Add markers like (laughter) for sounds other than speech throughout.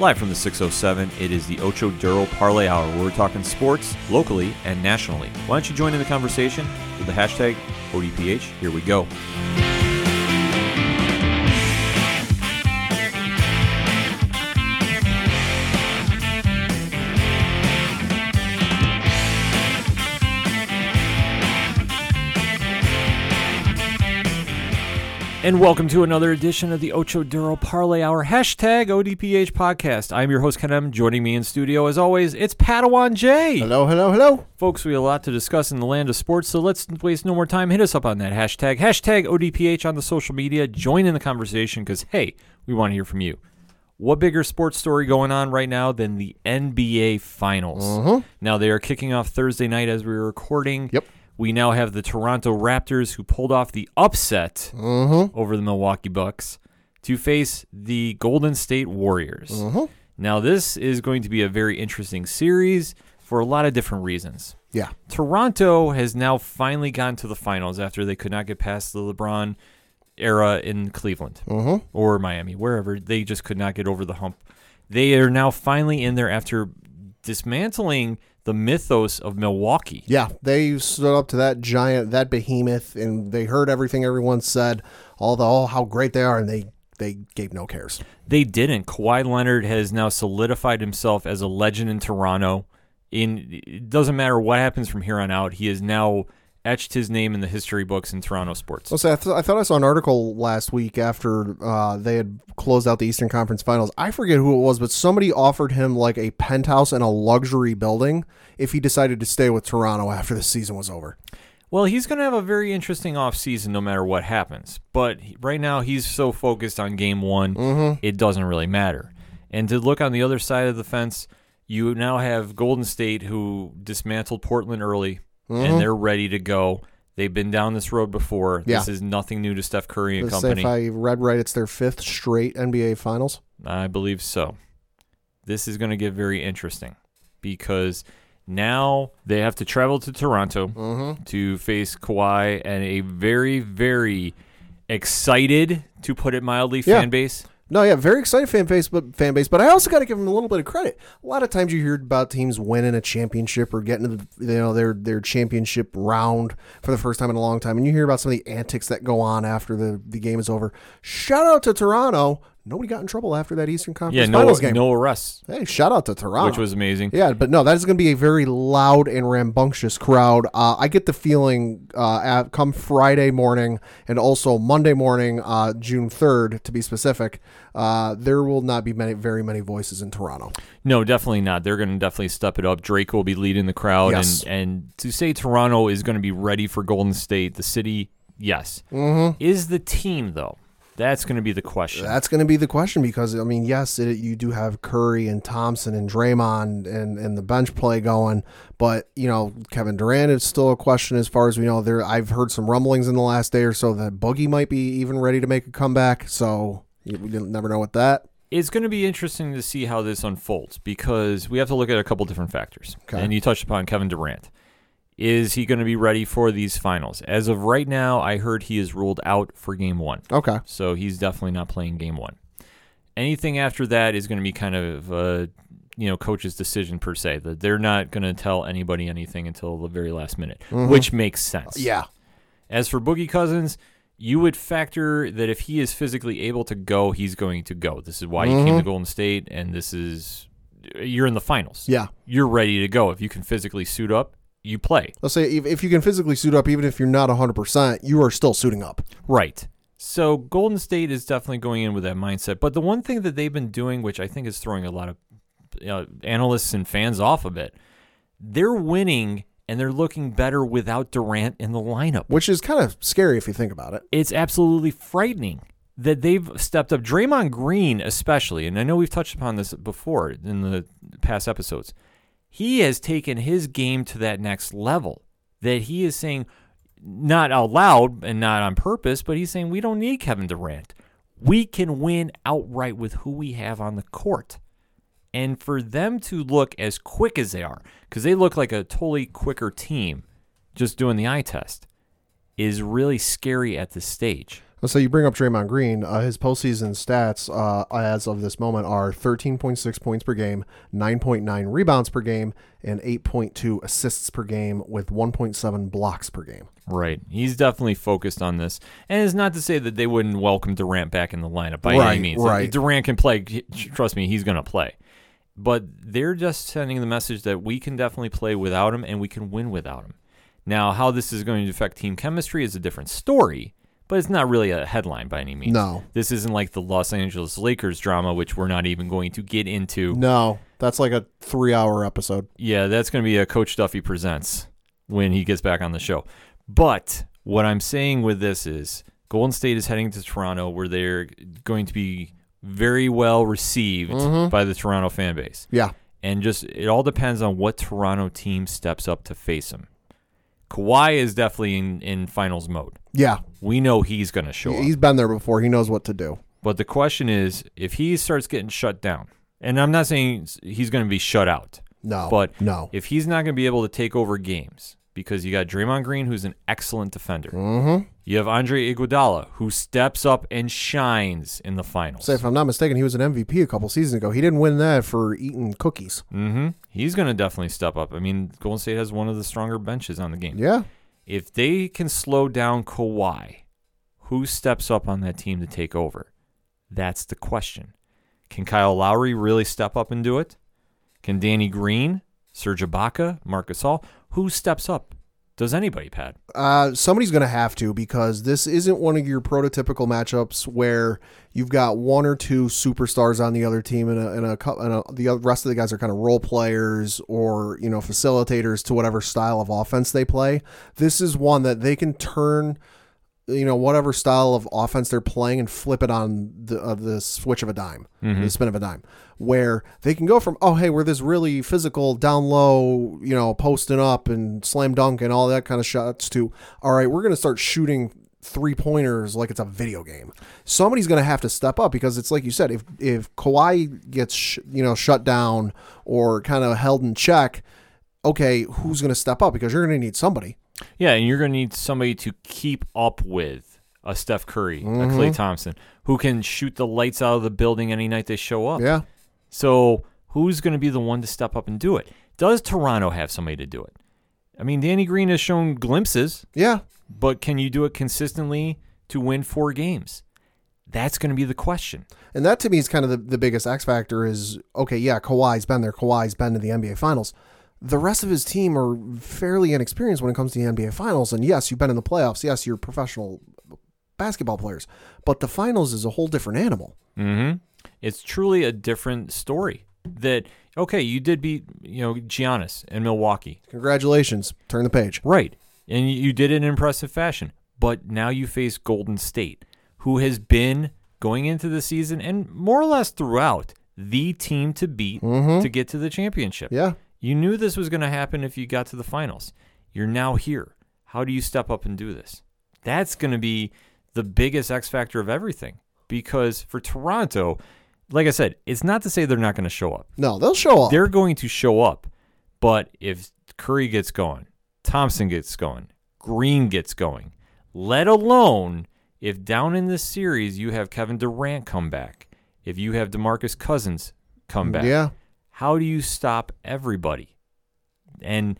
Live from the 607, it is the Ocho Duro Parlay Hour where we're talking sports locally and nationally. Why don't you join in the conversation with the hashtag ODPH? Here we go. And welcome to another edition of the Ocho Duro Parlay Hour hashtag ODPH podcast. I'm your host Ken M. Joining me in studio, as always, it's Padawan J. Hello, hello, hello. Folks, we have a lot to discuss in the land of sports, so let's waste no more time. Hit us up on that hashtag, hashtag ODPH on the social media. Join in the conversation because, hey, we want to hear from you. What bigger sports story going on right now than the NBA Finals? Mm-hmm. Now, they are kicking off Thursday night as we are recording. Yep. We now have the Toronto Raptors who pulled off the upset mm-hmm. over the Milwaukee Bucks to face the Golden State Warriors. Mm-hmm. Now, this is going to be a very interesting series for a lot of different reasons. Yeah. Toronto has now finally gotten to the finals after they could not get past the LeBron era in Cleveland mm-hmm. or Miami, wherever. They just could not get over the hump. They are now finally in there after dismantling the mythos of Milwaukee. Yeah, they stood up to that giant, that behemoth, and they heard everything everyone said, all the all how great they are, and they they gave no cares. They didn't. Kawhi Leonard has now solidified himself as a legend in Toronto. In it doesn't matter what happens from here on out, he is now etched his name in the history books in Toronto sports. I'll say, I, th- I thought I saw an article last week after uh, they had closed out the Eastern Conference Finals. I forget who it was, but somebody offered him like a penthouse in a luxury building if he decided to stay with Toronto after the season was over. Well, he's going to have a very interesting offseason no matter what happens. But right now, he's so focused on game one, it doesn't really matter. And to look on the other side of the fence, you now have Golden State, who dismantled Portland early, and mm-hmm. they're ready to go. They've been down this road before. This is nothing new to Steph Curry and Let's company. if I read right, it's their fifth straight NBA Finals. I believe so. This is going to get very interesting because now they have to travel to Toronto mm-hmm. to face Kawhi and a very, very excited, to put it mildly, Yeah. fan base. No, yeah, very excited fan base, but fan base. But I also got to give them a little bit of credit. A lot of times you hear about teams winning a championship or getting to the, you know their their championship round for the first time in a long time, and you hear about some of the antics that go on after the the game is over. Shout out to Toronto. Nobody got in trouble after that Eastern Conference Yeah, no, Finals game. no arrests, Hey, shout out to Toronto, which was amazing. yeah, but no, that is going to be a very loud and rambunctious crowd. Uh, I get the feeling uh, at, come Friday morning and also Monday morning, uh, June third, to be specific, uh, there will not be many, very many voices in Toronto. No, definitely not. They're going to definitely step it up. Drake will be leading the crowd, Yes. and and to say Toronto is going to be ready for Golden State, the city, yes. Mm-hmm. Is the team though? That's going to be the question. That's going to be the question because I mean, yes, it, you do have Curry and Thompson and Draymond and and the bench play going, but you know Kevin Durant is still a question as far as we know. There, I've heard some rumblings in the last day or so that Boogie might be even ready to make a comeback. So you, we never know with that. it's going to be interesting to see how this unfolds because we have to look at a couple different factors. Okay. And you touched upon Kevin Durant. Is he going to be ready for these finals? As of right now, I heard he is ruled out for game one. Okay. So he's definitely not playing game one. Anything after that is going to be kind of a you know coach's decision per se. That they're not going to tell anybody anything until the very last minute, mm-hmm. which makes sense. Yeah. As for Boogie Cousins, you would factor that if he is physically able to go, he's going to go. This is why he came to mm-hmm. Golden State, and this is you're in the finals. Yeah. You're ready to go. If you can physically suit up, you play. Let's say if, if you can physically suit up, even if you're not 100%, you are still suiting up. Right. So Golden State is definitely going in with that mindset. But the one thing that they've been doing, which I think is throwing a lot of you know, analysts and fans off a bit, they're winning and they're looking better without Durant in the lineup. Which is kind of scary if you think about it. it's absolutely frightening that they've stepped up. Draymond Green, especially, and I know we've touched upon this before in the past episodes. He has taken his game to that next level. That he is saying, not out loud and not on purpose, but he's saying we don't need Kevin Durant. We can win outright with who we have on the court. And for them to look as quick as they are, because they look like a totally quicker team just doing the eye test, is really scary at this stage. So you bring up Draymond Green. Uh, his postseason stats uh, as of this moment are 13.6 points per game, 9.9 rebounds per game, and 8.2 assists per game with 1.7 blocks per game. Right. He's definitely focused on this. And it's not to say that they wouldn't welcome Durant back in the lineup by any means. right. Durant can play. Trust me, he's going to play. But they're just sending the message that we can definitely play without him and we can win without him. Now, how this is going to affect team chemistry is a different story, but it's not really a headline by any means. No. This isn't like the Los Angeles Lakers drama, which we're not even going to get into. No, that's like a three-hour episode. Yeah, that's going to be a Coach Duffy presents when he gets back on the show. But what I'm saying with this is Golden State is heading to Toronto where they're going to be very well received mm-hmm. by the Toronto fan base. Yeah, And just it all depends on what Toronto team steps up to face him. Kawhi is definitely in, in finals mode. yeah. We know he's going to show up. He's been there before. He knows what to do. But the question is if he starts getting shut down, and I'm not saying he's going to be shut out. No, But no. if he's not going to be able to take over games because you got Draymond Green, who's an excellent defender, Mm-hmm. you have Andre Iguodala, who steps up and shines in the finals. Say, if I'm not mistaken, he was an MVP a couple seasons ago. He didn't win that for eating cookies. Mm-hmm. He's going to definitely step up. I mean, Golden State has one of the stronger benches on the game. Yeah, If they can slow down Kawhi, who steps up on that team to take over? That's the question. Can Kyle Lowry really step up and do it? Can Danny Green, Serge Ibaka, Marc Gasol? Who steps up? Does anybody, Pat? uh, somebody's going to have to because this isn't one of your prototypical matchups where you've got one or two superstars on the other team and, a, and, a, and a, the rest of the guys are kind of role players or you know facilitators to whatever style of offense they play. This is one that they can turn you know whatever style of offense they're playing and flip it on the uh, the switch of a dime, the spin of a dime, where they can go from oh hey we're this really physical down low you know posting up and slam dunk and all that kind of shots to all right we're gonna start shooting three pointers like it's a video game. Somebody's gonna have to step up because it's like you said if if Kawhi gets sh- you know shut down or kind of held in check, okay who's gonna step up because you're gonna need somebody. Yeah, and you're going to need somebody to keep up with a Steph Curry, a Klay mm-hmm. Thompson, who can shoot the lights out of the building any night they show up. Yeah. So who's going to be the one to step up and do it? Does Toronto have somebody to do it? I mean, Danny Green has shown glimpses, Yeah, but can you do it consistently to win four games? That's going to be the question. And that to me is kind of the, the biggest X factor is okay, yeah, Kawhi's been there. Kawhi's been to the NBA Finals. The rest of his team are fairly inexperienced when it comes to the NBA Finals. And yes, you've been in the playoffs. Yes, you're professional basketball players. But the finals is a whole different animal. Mm-hmm. It's truly a different story. That okay, you did beat you know Giannis in Milwaukee, Congratulations. Turn the page. right? And you- you did it in impressive fashion. But now you face Golden State, who has been going into the season and more or less throughout the team to beat to get to the championship. Yeah. You knew this was going to happen if you got to the finals. You're now here. How do you step up and do this? That's going to be the biggest X factor of everything. Because for Toronto, like I said, it's not to say they're not going to show up. No, they'll show up. They're going to show up. But if Curry gets going, Thompson gets going, Green gets going, let alone if down in this series you have Kevin Durant come back, if you have DeMarcus Cousins come back Yeah. How do you stop everybody? And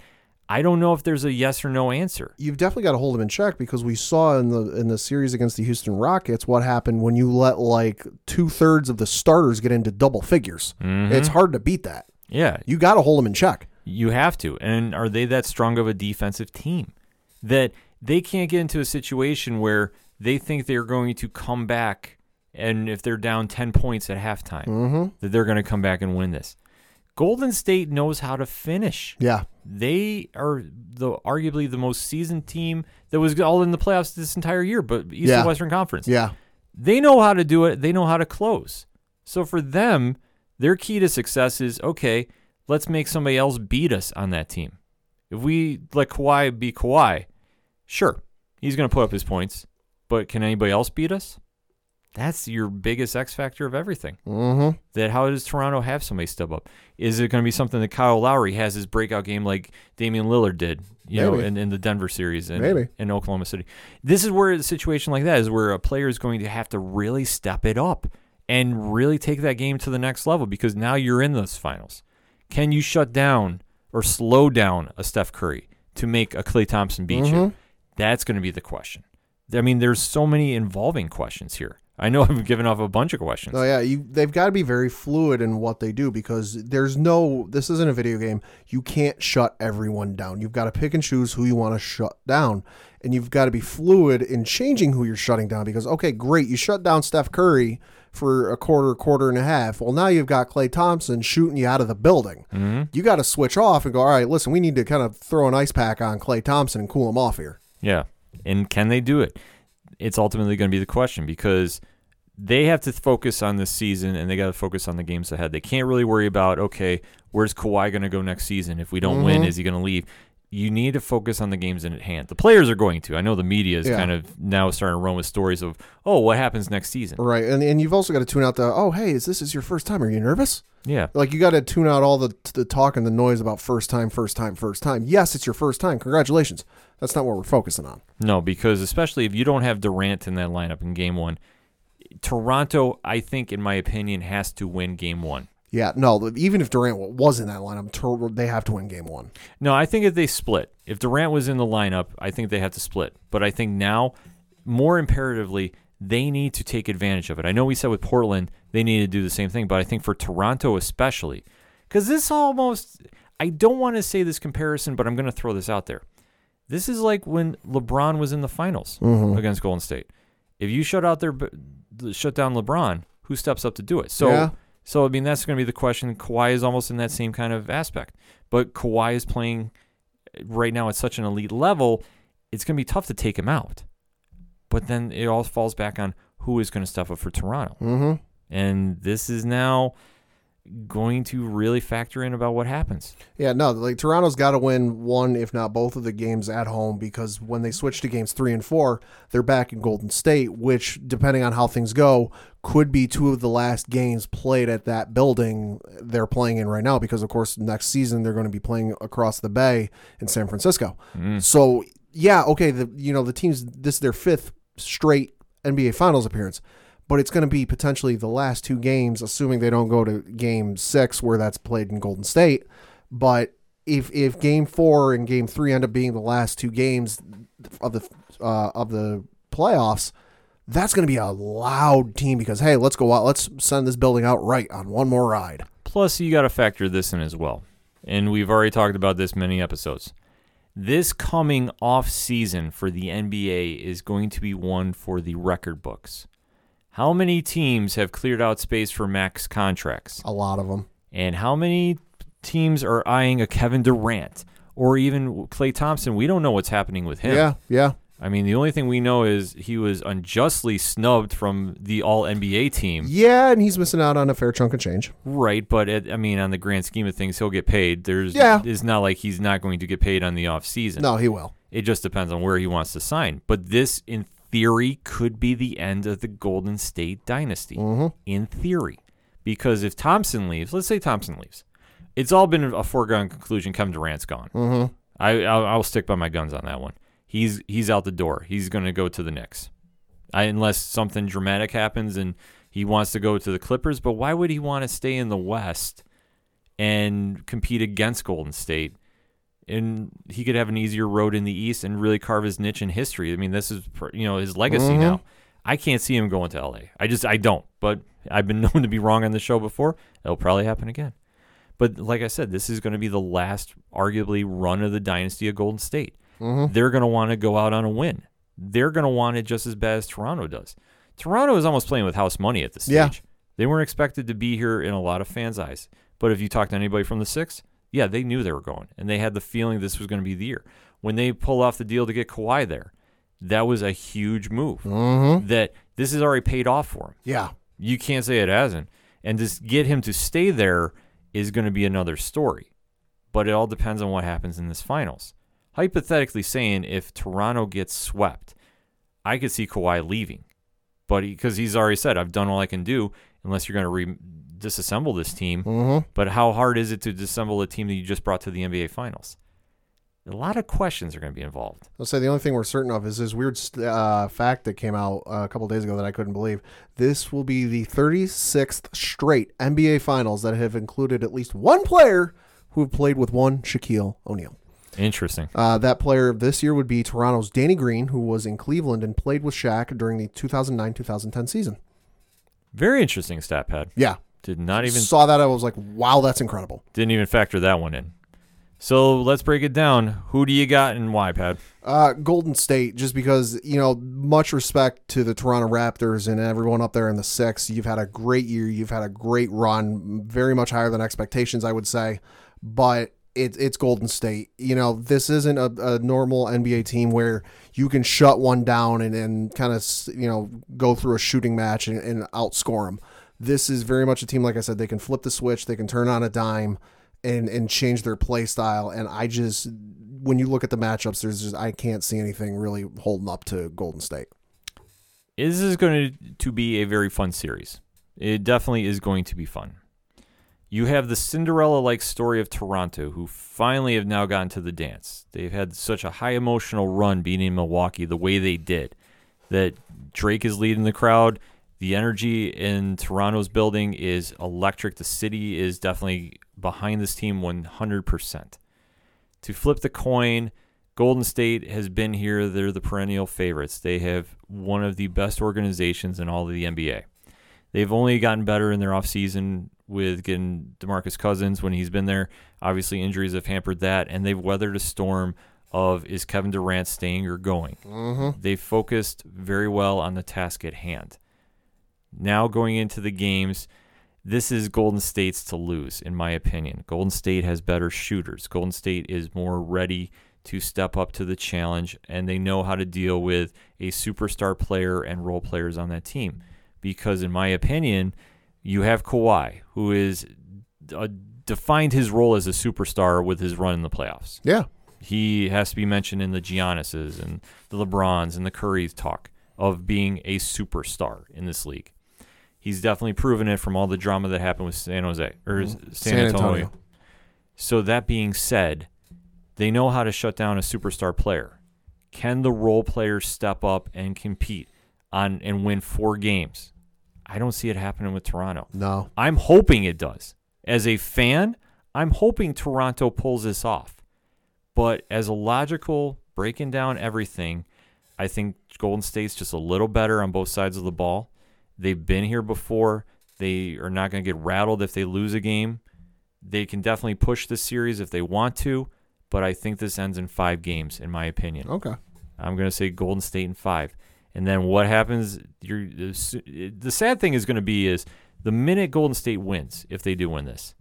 I don't know if there's a yes or no answer. You've definitely got to hold them in check because we saw in the in the series against the Houston Rockets what happened when you let like two thirds of the starters get into double figures. It's hard to beat that. Yeah, You got to hold them in check. you have to. And are they that strong of a defensive team that they can't get into a situation where they think they're going to come back and if they're down 10 points at halftime, Mm-hmm. that they're going to come back and win this? Golden State knows how to finish. Yeah. They are the arguably the most seasoned team that was all in the playoffs this entire year, but East Yeah. and Western Conference. Yeah. they know how to do it. They know how to close. So for them, their key to success is okay. Let's make somebody else beat us on that team. If we let Kawhi be Kawhi, sure, he's going to put up his points. But can anybody else beat us? That's your biggest X factor of everything. Mm-hmm. That how does Toronto have somebody step up? Is it going to be something that Kyle Lowry has his breakout game like Damian Lillard did, you know, in, in the Denver series and Maybe. in Oklahoma City? This is where a situation like that is where a player is going to have to really step it up and really take that game to the next level because now you're in those finals. Can you shut down or slow down a Steph Curry to make a Klay Thompson beat you? Mhm. That's going to be the question. I mean, there's so many involving questions here. I know (laughs) I've given off a bunch of questions. Oh yeah, you they've got to be very fluid in what they do because there's no this isn't a video game. You can't shut everyone down. You've got to pick and choose who you want to shut down. And you've got to be fluid in changing who you're shutting down because okay, great, you shut down Steph Curry for a quarter, quarter and a half. Well, now you've got Klay Thompson shooting you out of the building. hmm You got to switch off and go, "All right, listen, we need to kind of throw an ice pack on Klay Thompson and cool him off here." Yeah. And can they do it? It's ultimately going to be the question because they have to focus on this season and they got to focus on the games ahead. They can't really worry about, okay, where's Kawhi going to go next season? If we don't win, Mhm. is he going to leave? You need to focus on the games in at hand. The players are going to. I know the media is Yeah. kind of now starting to run with stories of, oh, what happens next season? Right. And and you've also got to tune out the, "Oh, hey, is this is your first time? Are you nervous?" Yeah. Like you got to tune out all the the talk and the noise about first time, first time, first time. Yes, it's your first time. Congratulations. That's not what we're focusing on. No, because especially if you don't have Durant in that lineup in game one, Toronto, I think, in my opinion, has to win game one. Yeah, no. Even if Durant was in that lineup, they have to win game one. No, I think if they split, if Durant was in the lineup, I think they have to split. But I think now, more imperatively, they need to take advantage of it. I know we said with Portland they need to do the same thing, but I think for Toronto especially, because this almost, I don't want to say this comparison, but I'm going to throw this out there. This is like when LeBron was in the finals against Golden State. If you shut out their, shut down LeBron, who steps up to do it? So. Yeah. So I mean that's going to be the question. Kawhi is almost in that same kind of aspect, but Kawhi is playing right now at such an elite level. It's going to be tough to take him out. But then it all falls back on who is going to step up for Toronto, Mm-hmm. and this is now going to really factor in about what happens. Yeah, no, like Toronto's got to win one, if not both of the games at home because when they switch to games three and four, they're back in Golden State, which, depending on how things go, could be two of the last games played at that building they're playing in right now because, of course, next season they're going to be playing across the bay in San Francisco. Mm. So, yeah, okay, the you know the teams this is their fifth straight NBA Finals appearance but it's going to be potentially the last two games, assuming they don't go to game six where that's played in Golden State. But if if game four and game three end up being the last two games of the uh, of the playoffs, that's going to be a loud team because hey, let's go out, let's send this building out right on one more ride. Plus, you got to factor this in as well. And we've already talked about this many episodes. This coming off season for the NBA is going to be one for the record books. How many teams have cleared out space for max contracts? A lot of them. And how many teams are eyeing a Kevin Durant or even Klay Thompson? We don't know what's happening with him. Yeah, yeah. I mean, the only thing we know is he was unjustly snubbed from the All NBA team. Yeah, and he's missing out on a fair chunk of change. Right, but it, I mean, on the grand scheme of things, he'll get paid. There's, Yeah. it's not like he's not going to get paid on the off season. No, he will. It just depends on where he wants to sign. But this, in theory, could be the end of the Golden State dynasty. Mm-hmm. In theory, because if Thompson leaves, let's say Thompson leaves, it's all been a foregone conclusion. Kevin Durant's gone. Mm-hmm. I, I'll, I'll stick by my guns on that one. He's he's out the door. He's going to go to the Knicks, I, unless something dramatic happens and he wants to go to the Clippers. But why would he want to stay in the West and compete against Golden State? And he could have an easier road in the East and really carve his niche in history. I mean, this is you know his legacy Mhm. now. I can't see him going to LA. I just I don't. But I've been (laughs) known to be wrong on the show before. It'll probably happen again. But like I said, this is going to be the last, arguably, run of the dynasty of Golden State. Mm-hmm. They're going to want to go out on a win. They're going to want it just as bad as Toronto does. Toronto is almost playing with house money at this stage. Yeah. They weren't expected to be here in a lot of fans' eyes. But if you talk to anybody from the six, yeah, they knew they were going, and they had the feeling this was going to be the year. When they pull off the deal to get Kawhi there, that was a huge move. Mm-hmm. That this has already paid off for him. Yeah. You can't say it hasn't. And just get him to stay there is going to be another story. But it all depends on what happens in this finals. Hypothetically saying, if Toronto gets swept, I could see Kawhi leaving. but because he's already said, I've done all I can do. Unless you're going to re- disassemble this team, Mm-hmm. but how hard is it to disassemble a team that you just brought to the NBA Finals? A lot of questions are going to be involved. I'll say the only thing we're certain of is this weird uh, fact that came out uh, a couple days ago that I couldn't believe. This will be the 36th straight NBA Finals that have included at least one player who have played with one Shaquille O'Neal. Interesting. Uh, that player this year would be Toronto's Danny Green, who was in Cleveland and played with Shaq during the 2009-2010 season. Very interesting stat pad. Yeah, Did not even saw that. I was like, wow, that's incredible. didn't even factor that one in. So let's break it down. Who do you got and why, Pad? Uh, Golden State, just because you know, much respect to the Toronto Raptors and everyone up there in the six. You've had a great year. You've had a great run, very much higher than expectations, I would say. But it, it's Golden State. You know, this isn't a, a normal NBA team where you can shut one down and, and kind of you know go through a shooting match and, and outscore them. This is very much a team, like I said, they can flip the switch, they can turn on a dime and and change their play style. And I just when you look at the matchups, there's just I can't see anything really holding up to Golden State. This is going to be a very fun series. It definitely is going to be fun. You have the Cinderella like story of Toronto, who finally have now gotten to the dance. They've had such a high emotional run beating Milwaukee the way they did that Drake is leading the crowd. The energy in Toronto's building is electric. The city is definitely behind this team 100%. To flip the coin, Golden State has been here. They're the perennial favorites. They have one of the best organizations in all of the NBA. They've only gotten better in their offseason with getting DeMarcus Cousins when he's been there. Obviously, injuries have hampered that, and they've weathered a storm of is Kevin Durant staying or going. Mm-hmm. They focused very well on the task at hand. Now going into the games, this is Golden State's to lose, in my opinion. Golden State has better shooters. Golden State is more ready to step up to the challenge, and they know how to deal with a superstar player and role players on that team. Because, in my opinion, you have Kawhi, who is uh, defined his role as a superstar with his run in the playoffs. Yeah. He has to be mentioned in the Giannis's and the LeBrons and the Curry's talk of being a superstar in this league. He's definitely proven it from all the drama that happened with San Jose or mm-hmm. San, San Antonio. Antonio. So that being said, they know how to shut down a superstar player. Can the role players step up and compete on and win four games? I don't see it happening with Toronto. No. I'm hoping it does. As a fan, I'm hoping Toronto pulls this off. But as a logical breaking down everything, I think Golden State's just a little better on both sides of the ball. They've been here before. They are not going to get rattled if they lose a game. They can definitely push this series if they want to, but I think this ends in five games, in my opinion. Okay. I'm going to say Golden State in five. And then what happens? The sad thing is going to be is the minute Golden State wins, if they do win this,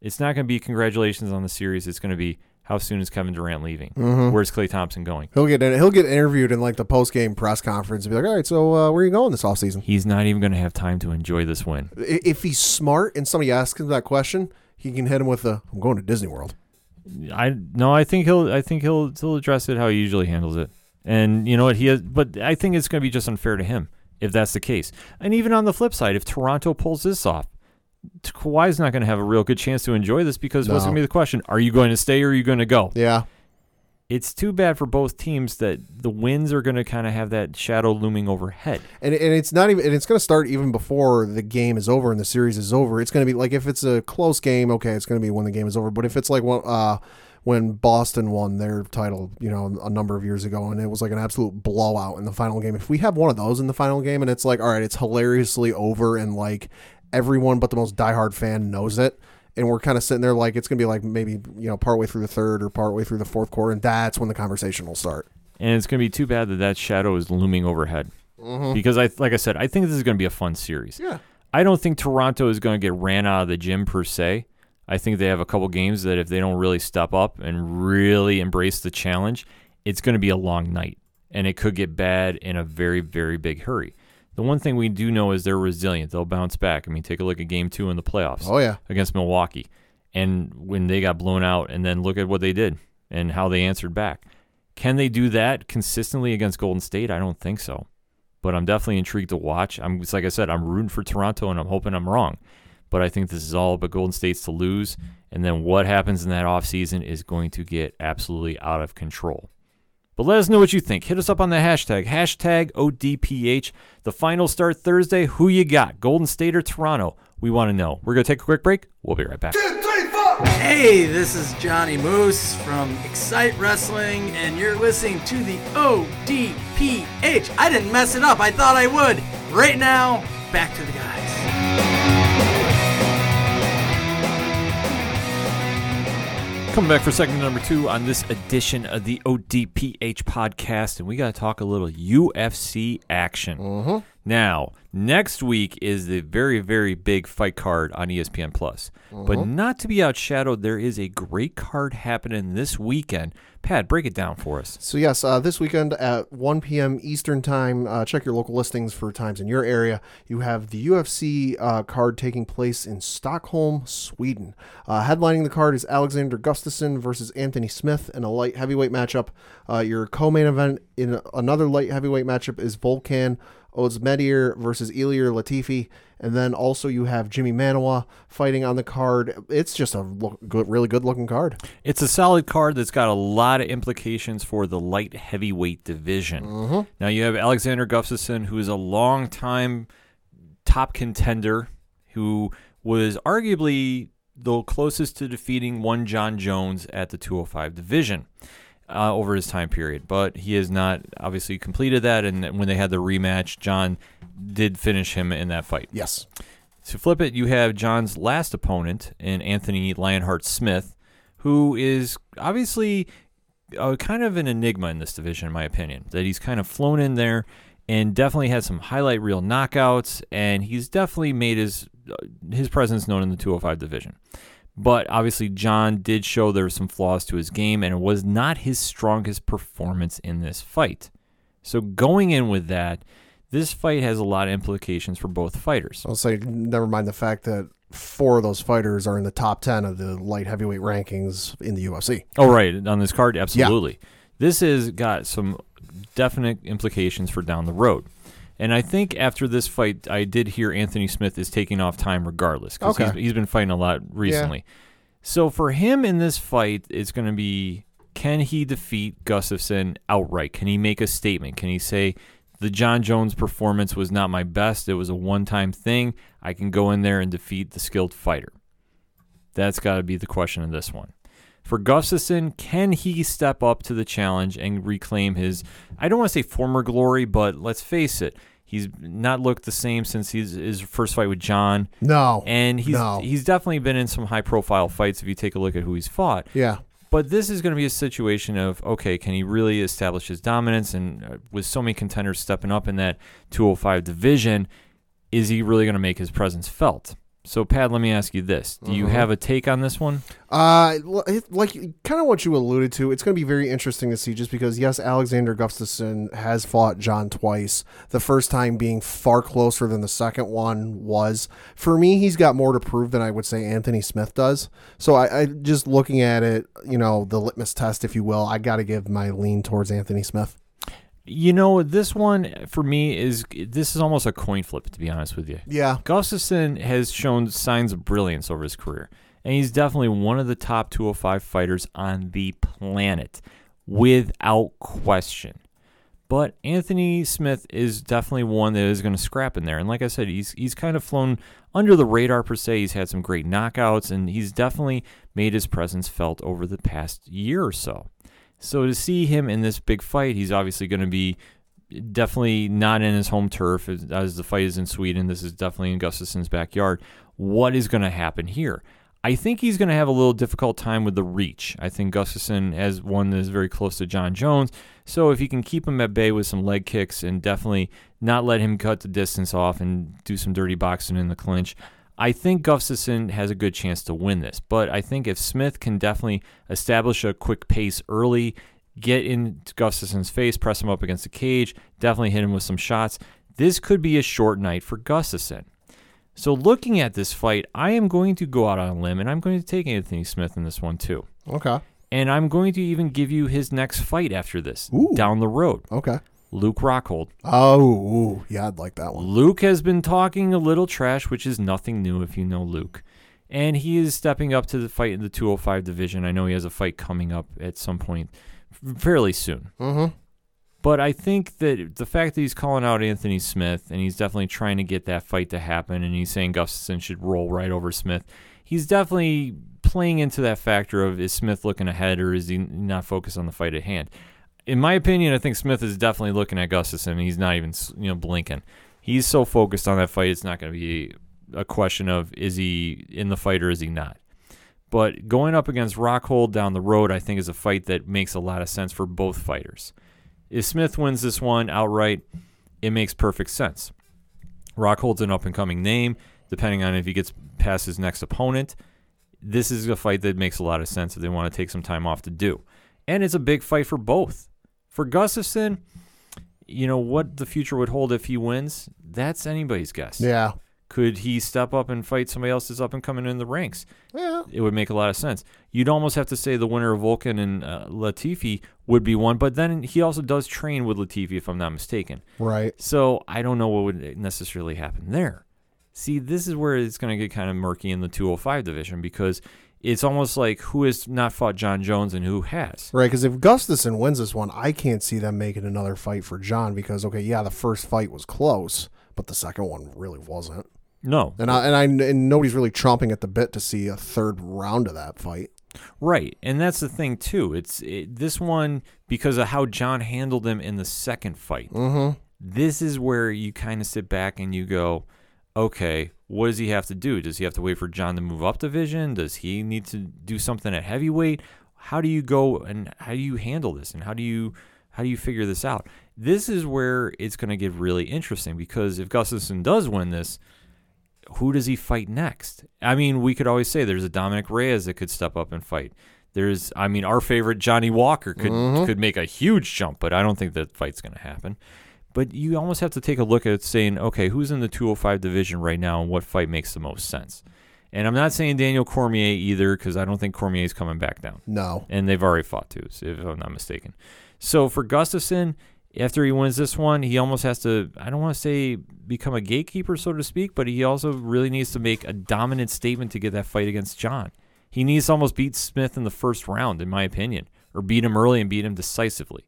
it's not going to be congratulations on the series. It's going to be how soon is Kevin Durant leaving? Mm-hmm. Where's Klay Thompson going? He'll get he'll get interviewed in like the post game press conference and be like, all right, so uh, where are you going this offseason? He's not even going to have time to enjoy this win. If he's smart and somebody asks him that question, he can hit him with the I'm going to Disney World. I no, I think he'll I think he'll he'll address it how he usually handles it. And you know what he has but I think it's going to be just unfair to him if that's the case. And even on the flip side, if Toronto pulls this off, Kawhi's not going to have a real good chance to enjoy this because what's going to be the question? Are you going to stay or are you going to go? Yeah. It's too bad for both teams that the wins are going to kind of have that shadow looming overhead. And, and it's not even and it's going to start even before the game is over and the series is over. It's going to be like if it's a close game, okay, it's going to be when the game is over. But if it's like when uh when Boston won their title, you know, a number of years ago, and it was like an absolute blowout in the final game. If we have one of those in the final game, and it's like, all right, it's hilariously over, and like everyone but the most diehard fan knows it, and we're kind of sitting there like it's gonna be like maybe you know partway through the third or partway through the fourth quarter, and that's when the conversation will start. And it's going to be too bad that that shadow is looming overhead. Mm-hmm. Because I like I said, I think this is going to be a fun series. Yeah. I don't think Toronto is going to get ran out of the gym per se. I think they have a couple games that if they don't really step up and really embrace the challenge, it's going to be a long night and it could get bad in a very, very big hurry. The one thing we do know is they're resilient. They'll bounce back. I mean, take a look at game two in the playoffs Oh yeah. against Milwaukee and when they got blown out, and then look at what they did and how they answered back. Can they do that consistently against Golden State? I don't think so. but I'm definitely intrigued to watch. I'm it's like I said, I'm rooting for Toronto, and I'm hoping I'm wrong. But I think this is all about Golden State's to lose, and then what happens in that offseason is going to get absolutely out of control. But let us know what you think. Hit us up on the hashtag, hashtag ODPH. The final start Thursday. Who you got, Golden State or Toronto? We want to know. We're going to take a quick break. We'll be right back. Hey, this is Johnny Moose from Excite Wrestling, and you're listening to the ODPH. I didn't mess it up, I thought I would. Right now, back to the guys. Coming back for segment number two on this edition of the ODPH podcast, and we got to talk a little UFC action. Mm-hmm. Now, next week is the very, very big fight card on ESPN Plus, but not to be outshadowed, there is a great card happening this weekend. Pat, break it down for us. So yes, uh, this weekend at 1 p.m. Eastern time. Uh, check your local listings for times in your area. You have the UFC uh, card taking place in Stockholm, Sweden. Uh, headlining the card is Alexander Gustafsson versus Anthony Smith in a light heavyweight matchup. Uh, your co-main event in another light heavyweight matchup is Volkan Oezdemir versus Ilir Latifi. And then also you have Jimi Manuwa fighting on the card. It's just a look, good, really good looking card. It's a solid card that's got a lot of implications for the light heavyweight division. Mm-hmm. Now you have Alexander Gustafsson, who is a long-time top contender, who was arguably the closest to defeating one Jon Jones at the 205 division. Uh, over his time period, but he has not obviously completed that. And when they had the rematch, Jon did finish him in that fight. Yes. To flip it, you have Jon's last opponent in Anthony Lionheart Smith, who is obviously uh, kind of an enigma in this division, in my opinion. That he's kind of flown in there and definitely had some highlight reel knockouts, and he's definitely made his uh, his presence known in the 205 division. But obviously, Jon did show there were some flaws to his game, and it was not his strongest performance in this fight. So going in with that, this fight has a lot of implications for both fighters. I'll say, never mind the fact that four of those fighters are in the top 10 of the light heavyweight rankings in the UFC. Oh, right. On this card, absolutely. This has got some definite implications for down the road. And I think after this fight, I did hear Anthony Smith is taking off time regardless because Okay. he's, he's been fighting a lot recently. So for him in this fight, it's going to be can he defeat Gustafsson outright? Can he make a statement? Can he say, the Jon Jones performance was not my best. It was a one time thing. I can go in there and defeat the skilled fighter. That's got to be the question in this one. For Gustafsson, can he step up to the challenge and reclaim his, I don't want to say former glory, but let's face it, he's not looked the same since his, his first fight with Jon. No. And he's No. he's definitely been in some high profile fights if you take a look at who he's fought. yeah. But this is going to be a situation of okay, can he really establish his dominance? And uh, with so many contenders stepping up in that 205 division, is he really going to make his presence felt? So, Pat, let me ask you this: Do you have a take on this one? Uh, l- it- like kind of what you alluded to, it's going to be very interesting to see just because, yes, Alexander Gustafsson has fought Jon twice. The first time being far closer than the second one was. For me, he's got more to prove than I would say Anthony Smith does. So I, I just looking at it, you know, the litmus test, if you will, I got to give my lean towards Anthony Smith. You know, this one eh, for me is this is almost a coin flip, to be honest with you. Yeah. Gustafsson has shown signs of brilliance over his career, and he's definitely one of the top 205 fighters on the planet, without question. But Anthony Smith is definitely one that is going to scrap in there. And like I said, he's he's kind of flown under the radar per se. He's had some great knockouts, and he's definitely made his presence felt over the past year or so. So to see him in this big fight, he's obviously going to be definitely not in his home turf as, as the fight is in Sweden. This is definitely in Gustafsson's backyard. What is going to happen here? I think he's going to have a little difficult time with the reach. I think Gustafsson has one that is very close to Jon Jones. So if he can keep him at bay with some leg kicks and definitely not let him cut the distance off and do some dirty boxing in the clinch, I think Gustafsson has a good chance to win this. But I think if Smith can definitely establish a quick pace early, get into Gustafsson's face, press him up against the cage, definitely hit him with some shots, this could be a short night for Gustafsson. So looking at this fight, I am going to go out on a limb and I'm going to take Anthony Smith in this one too. Okay. And I'm going to even give you his next fight after this Ooh. down the road. Okay. Luke Rockhold. Oh, ooh, yeah, I'd like that one. Luke has been talking a little trash, which is nothing new if you know Luke. And he is stepping up to the fight in the 205 division. I know he has a fight coming up at some point fairly soon. Mm-hmm. But I think that the fact that he's calling out Anthony Smith and he's definitely trying to get that fight to happen and he's saying Gustafsson should roll right over Smith, he's definitely playing into that factor of is Smith looking ahead or is he not focused on the fight at hand? In my opinion, I think Smith is definitely looking at Gustafsson and he's not even you know blinking. He's so focused on that fight, it's not going to be a question of is he in the fight or is he not. But going up against Rockhold down the road, I think is a fight that makes a lot of sense for both fighters. If Smith wins this one outright, it makes perfect sense. Rockhold's an up and coming name, depending on if he gets past his next opponent. This is a fight that makes a lot of sense if they want to take some time off to do. And it's a big fight for both. For Gustafsson, you know, what the future would hold if he wins, that's anybody's guess. Yeah. Could he step up and fight somebody else that's up and coming in the ranks? Yeah. It would make a lot of sense. You'd almost have to say the winner of Volkan and uh, Latifi would be one, but then he also does train with Latifi, if I'm not mistaken. Right. So I don't know what would necessarily happen there. See, this is where it's going to get kind of murky in the 205 division because it's almost like who has not fought Jon Jones and who has. Right, because if Gustafsson wins this one, I can't see them making another fight for Jon because okay, yeah, the first fight was close, but the second one really wasn't. No, And I and I and nobody's really chomping at the bit to see a third round of that fight. Right, and that's the thing too. It's it, this one because of how Jon handled him in the second fight. Mm-hmm. This is where you kind of sit back and you go, okay, what does he have to do? Does he have to wait for Jon to move up division? Does he need to do something at heavyweight? How do you go and how do you handle this? And how do you how do you figure this out? This is where it's going to get really interesting because if Gustafsson does win this, who does he fight next? I mean, we could always say there's a Dominick Reyes that could step up and fight. There's, I mean, our favorite Johnny Walker could mm-hmm. could make a huge jump, but I don't think that fight's going to happen. But you almost have to take a look at saying, okay, who's in the 205 division right now, and what fight makes the most sense. And I'm not saying Daniel Cormier either, because I don't think Cormier is coming back down No. and they've already fought so if I'm not mistaken. So for Gustafsson, after he wins this one, he almost has to, I don't want to say become a gatekeeper, so to speak, but he also really needs to make a dominant statement to get that fight against Jon. He needs to almost beat Smith in the first round, in my opinion, or beat him early and beat him decisively.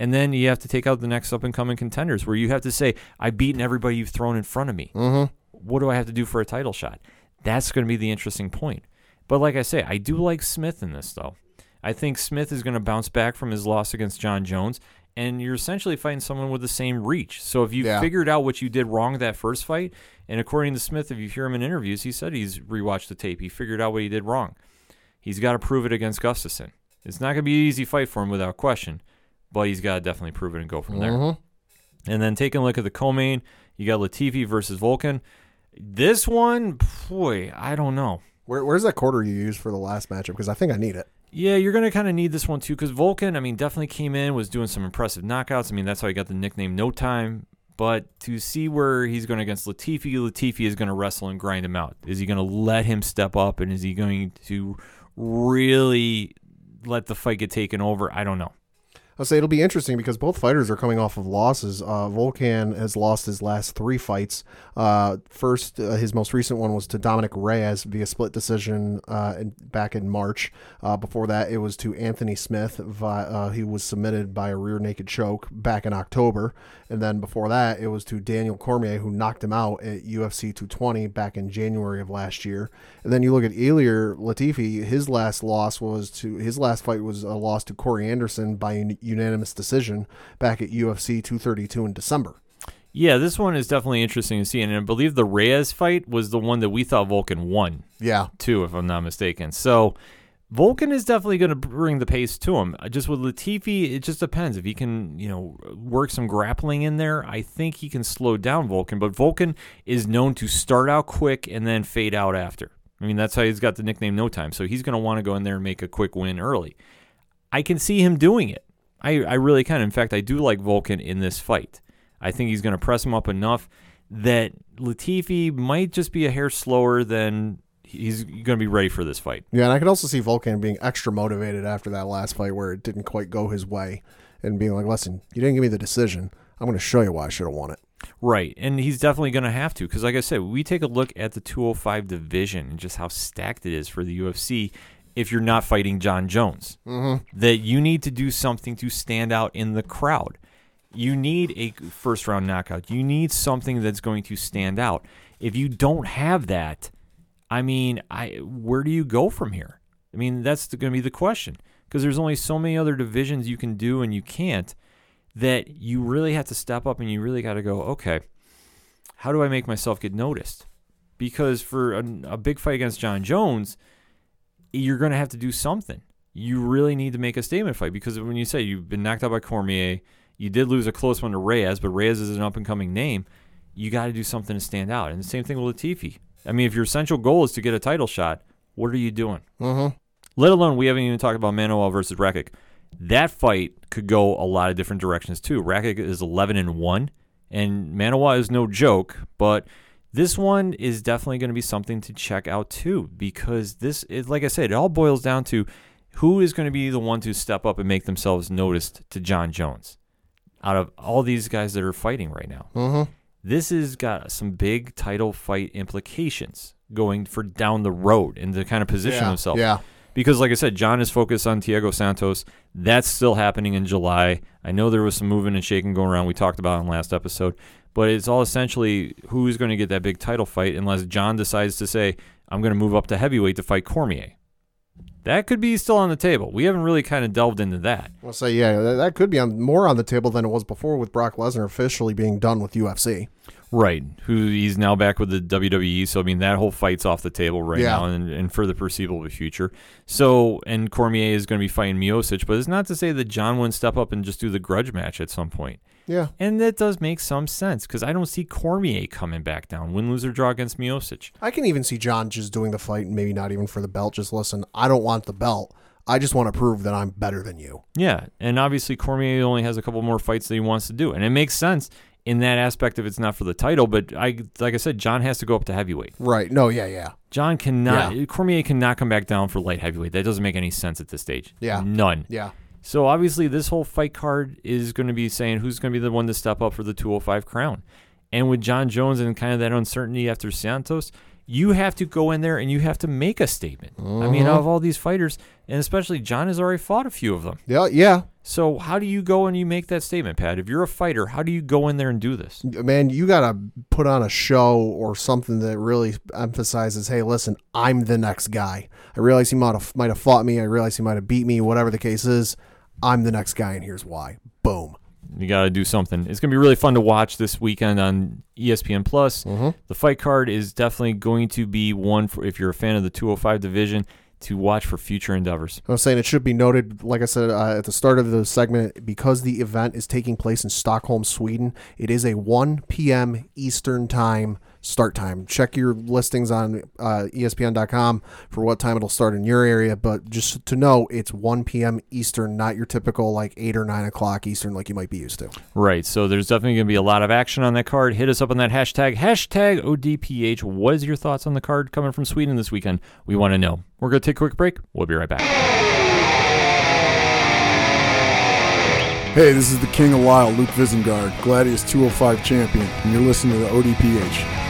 And then you have to take out the next up and coming contenders where you have to say, I've beaten everybody you've thrown in front of me. Mm-hmm. What do I have to do for a title shot? That's going to be the interesting point. But like I say, I do like Smith in this, though. I think Smith is going to bounce back from his loss against Jon Jones, and you're essentially fighting someone with the same reach. So if you Yeah. figured out what you did wrong that first fight, and according to Smith, if you hear him in interviews, he said he's rewatched the tape. He figured out what he did wrong. He's got to prove it against Gustafsson. It's not going to be an easy fight for him without question, but he's got to definitely prove it and go from there. Mm-hmm. And then taking a look at the co-main, you got Latifi versus Volkan. This one, boy, I don't know. Where, where's that quarter you used for the last matchup? Because I think I need it. Yeah, you're going to kind of need this one too because Volkan, I mean, definitely came in, was doing some impressive knockouts. I mean, that's how he got the nickname No Time. But to see where he's going against Latifi, Latifi is going to wrestle and grind him out. Is he going to let him step up and is he going to really let the fight get taken over? I don't know. I'll say it'll be interesting because both fighters are coming off of losses. Uh, Volkan has lost his last three fights. Uh, first, uh, his most recent one was to Dominick Reyes via split decision uh, in, back in March. Uh, before that, it was to Anthony Smith. Vi- uh, he was submitted by a rear naked choke back in October. And then before that, it was to Daniel Cormier, who knocked him out at UFC 220 back in January of last year. And then you look at Ilir Latifi, his last loss was to his last fight was a loss to Corey Anderson by un- unanimous decision back at UFC 232 in December. Yeah, this one is definitely interesting to see. And I believe the Reyes fight was the one that we thought Volkan won. Yeah. too, if I'm not mistaken. So Volkan is definitely going to bring the pace to him. Uh, Just with Latifi, it just depends if he can, you know, work some grappling in there. I think he can slow down Volkan, but Volkan is known to start out quick and then fade out after. I mean, that's how he's got the nickname No Time. So he's going to want to go in there and make a quick win early. I can see him doing it. I, I really can. In fact, I do like Volkan in this fight. I think he's going to press him up enough that Latifi might just be a hair slower than he's going to be ready for this fight. Yeah, and I could also see Volkan being extra motivated after that last fight where it didn't quite go his way. and being like, listen, you didn't give me the decision. I'm going to show you why I should have won it. Right. And he's definitely going to have to because, like I said, we take a look at the 205 division and just how stacked it is for the UFC if you're not fighting Jon Jones. Mm-hmm. That you need to do something to stand out in the crowd. You need a first round knockout. You need something that's going to stand out. If you don't have that, I mean, I where do you go from here? I mean, that's going to be the question because there's only so many other divisions you can do and you can't that you really have to step up and you really got to go, okay, how do I make myself get noticed? Because for a, a big fight against Jon Jones, you're going to have to do something. You really need to make a statement fight because when you say you've been knocked out by Cormier, you did lose a close one to Reyes, but Reyes is an up and coming name. You got to do something to stand out. And the same thing with Latifi. I mean, if your essential goal is to get a title shot, what are you doing? Mm-hmm. Let alone we haven't even talked about Manuwa versus Rakic. That fight could go a lot of different directions too. Rakic is 11 and one, and Manuwa is no joke. But this one is definitely going to be something to check out too, because this is like I said, it all boils down to who is going to be the one to step up and make themselves noticed to Jon Jones out of all these guys that are fighting right now. Mm-hmm. This has got some big title fight implications going for down the road and to kind of position Yeah. himself. Yeah. Because, like I said, Jon is focused on Thiago Santos. That's still happening in July. I know there was some moving and shaking going around. We talked about in last episode. But it's all essentially who's going to get that big title fight unless Jon decides to say, I'm going to move up to heavyweight to fight Cormier. That could be still on the table. We haven't really kind of delved into that. I'll say, yeah, that, that could be on more on the table than it was before with Brock Lesnar officially being done with UFC. Right. Who he's now back with the WWE. So I mean that whole fight's off the table right Yeah. now and, and for the foreseeable future. So and Cormier is going to be fighting Miocic, but it's not to say that Jon wouldn't step up and just do the grudge match at some point. Yeah. And that does make some sense because I don't see Cormier coming back down. Win, lose, or draw against Miocic. I can even see Jon just doing the fight, and maybe not even for the belt. Just listen, I don't want the belt. I just want to prove that I'm better than you. Yeah, and obviously Cormier only has a couple more fights that he wants to do, and it makes sense in that aspect if it's not for the title. But I, like I said, Jon has to go up to heavyweight. Right. No, yeah, yeah. Jon cannot, Cormier cannot come back down for light heavyweight. That doesn't make any sense at this stage. Yeah. none. Yeah. So obviously, this whole fight card is going to be saying who's going to be the one to step up for the 205 crown. And with Jon Jones and kind of that uncertainty after Santos, you have to go in there and you have to make a statement. I mean, out of all these fighters, and especially Jon has already fought a few of them. Yeah, yeah. So how do you go and you make that statement, Pat? If you're a fighter, how do you go in there and do this? Man, you got to put on a show or something that really emphasizes, hey, listen, I'm the next guy. I realize he might have, might have fought me. I realize he might have beat me, whatever the case is. I'm the next guy, and here's why. Boom. You got to do something. It's going to be really fun to watch this weekend on ESPN Plus. The fight card is definitely going to be one for if you're a fan of the 205 division to watch for future endeavors. I was saying it should be noted, like I said uh, at the start of the segment, because the event is taking place in Stockholm, Sweden. It is a 1 p.m. Eastern time start time. Check your listings on uh, ESPN.com for what time it'll start in your area. But just to know, it's 1 p.m. Eastern, not your typical like 8 or 9 o'clock Eastern like you might be used to. Right. So there's definitely going to be a lot of action on that card. Hit us up on that hashtag, hashtag ODPH. What is your thoughts on the card coming from Sweden this weekend? We want to know. We're going to take a quick break. We'll be right back. Hey, this is the King of Lyle, Luke Visengard, Gladius 205 champion, and you're listening to the ODPH.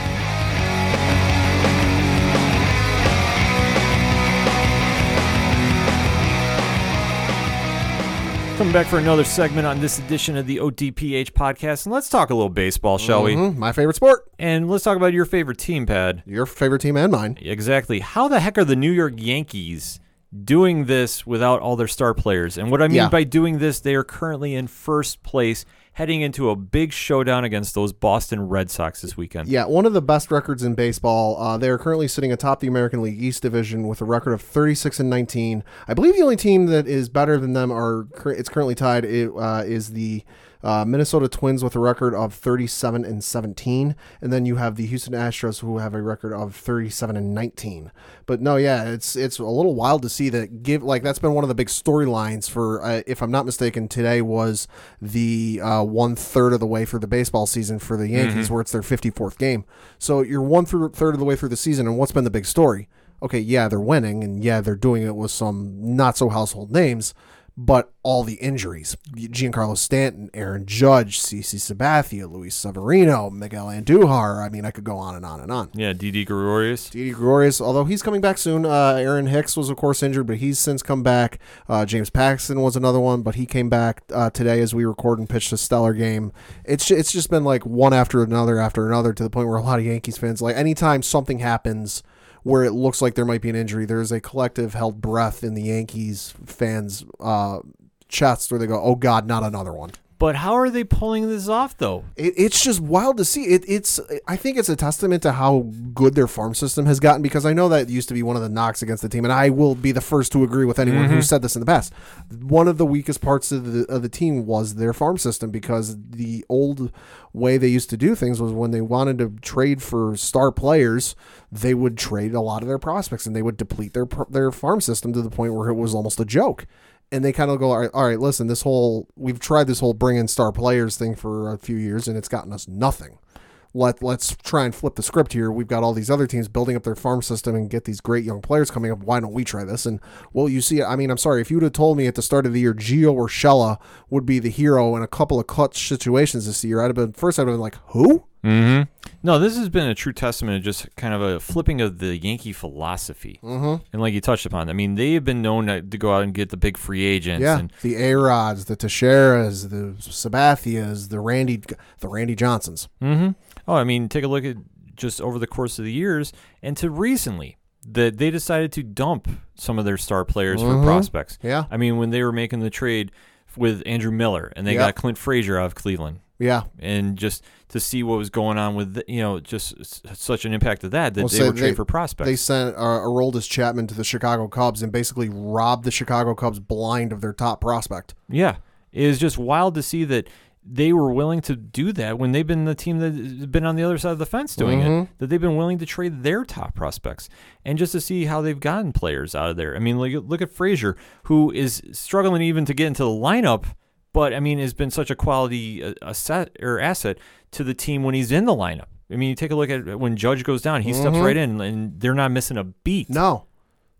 Coming back for another segment on this edition of the ODPH podcast. And let's talk a little baseball, shall we? Mhm, My favorite sport. And let's talk about your favorite team, Pad. Your favorite team and mine. Exactly. How the heck are the New York Yankees doing this without all their star players? And what I mean Yeah. by doing this, they are currently in first place, heading into a big showdown against those Boston Red Sox this weekend. Yeah, one of the best records in baseball. Uh, they are currently sitting atop the American League East Division with a record of 36 and 19. I believe the only team that is better than them are it's currently tied it, uh, is the uh, Minnesota Twins with a record of 37 and 17, and then you have the Houston Astros who have a record of 37 and 19. But no, yeah, it's it's a little wild to see that. Give like that's been one of the big storylines for, uh, if I'm not mistaken, today was the uh, one third of the way through the baseball season for the Yankees, where it's their 54th game. So you're one through third of the way through the season, and what's been the big story? Okay, yeah, they're winning, and yeah, they're doing it with some not so household names. But all the injuries. Giancarlo Stanton, Aaron Judge, CC Sabathia, Luis Severino, Miguel Andujar. I mean, I could go on and on and on. Yeah, Didi Gregorius. Didi Gregorius, although he's coming back soon. Uh, Aaron Hicks was, of course, injured, but he's since come back. Uh, James Paxton was another one, but he came back uh, today as we record and pitched a stellar game. It's it's just been like one after another after another to the point where a lot of Yankees fans like anytime something happens where it looks like there might be an injury, there's a collective held breath in the Yankees fans' uh, chests where they go, "Oh God, not another one." But how are they pulling this off though? It, it's just wild to see. It, it's I think it's a testament to how good their farm system has gotten because I know that used to be one of the knocks against the team, and I will be the first to agree with anyone who mm-hmm. said this in the past. One of the weakest parts of the of the team was their farm system because the old way they used to do things was when they wanted to trade for star players, they would trade a lot of their prospects and they would deplete their their farm system to the point where it was almost a joke and they kind of go, all right, all right, listen, this whole we've tried this whole bring in star players thing for a few years, and it's gotten us nothing. Let let's try and flip the script here. We've got all these other teams building up their farm system and get these great young players coming up. Why don't we try this? And well, you see, I mean, I'm sorry if you would have told me at the start of the year Gio Urshela would be the hero in a couple of clutch situations this year, I'd have been first. I'd have been like, who? Mm-hmm. No, this has been a true testament of just kind of a flipping of the Yankee philosophy. Mm-hmm. And like you touched upon, I mean, they have been known to, to go out and get the big free agents. Yeah, And, the A Rods, the Teixeiras, the Sabathias, the Randy, the Randy Johnsons. mm-hmm. Oh, I mean, take a look at just over the course of the years and to recently that they decided to dump some of their star players for prospects. Yeah. I mean, when they were making the trade with Andrew Miller and they Yeah. got Clint Frazier out of Cleveland. Yeah, And just to see what was going on with, you know, just such an impact of that, that Well, they say were trading for prospects. they sent uh, Aroldis Chapman to the Chicago Cubs and basically robbed the Chicago Cubs blind of their top prospect. Yeah, it is just wild to see that they were willing to do that when they've been the team that's been on the other side of the fence doing it. That they've been willing to trade their top prospects, and just to see how they've gotten players out of there. I mean, look, look at Frazier, who is struggling even to get into the lineup, but I mean, has been such a quality uh, asset or asset to the team when he's in the lineup. I mean, you take a look at when Judge goes down, he steps right in, and they're not missing a beat. No,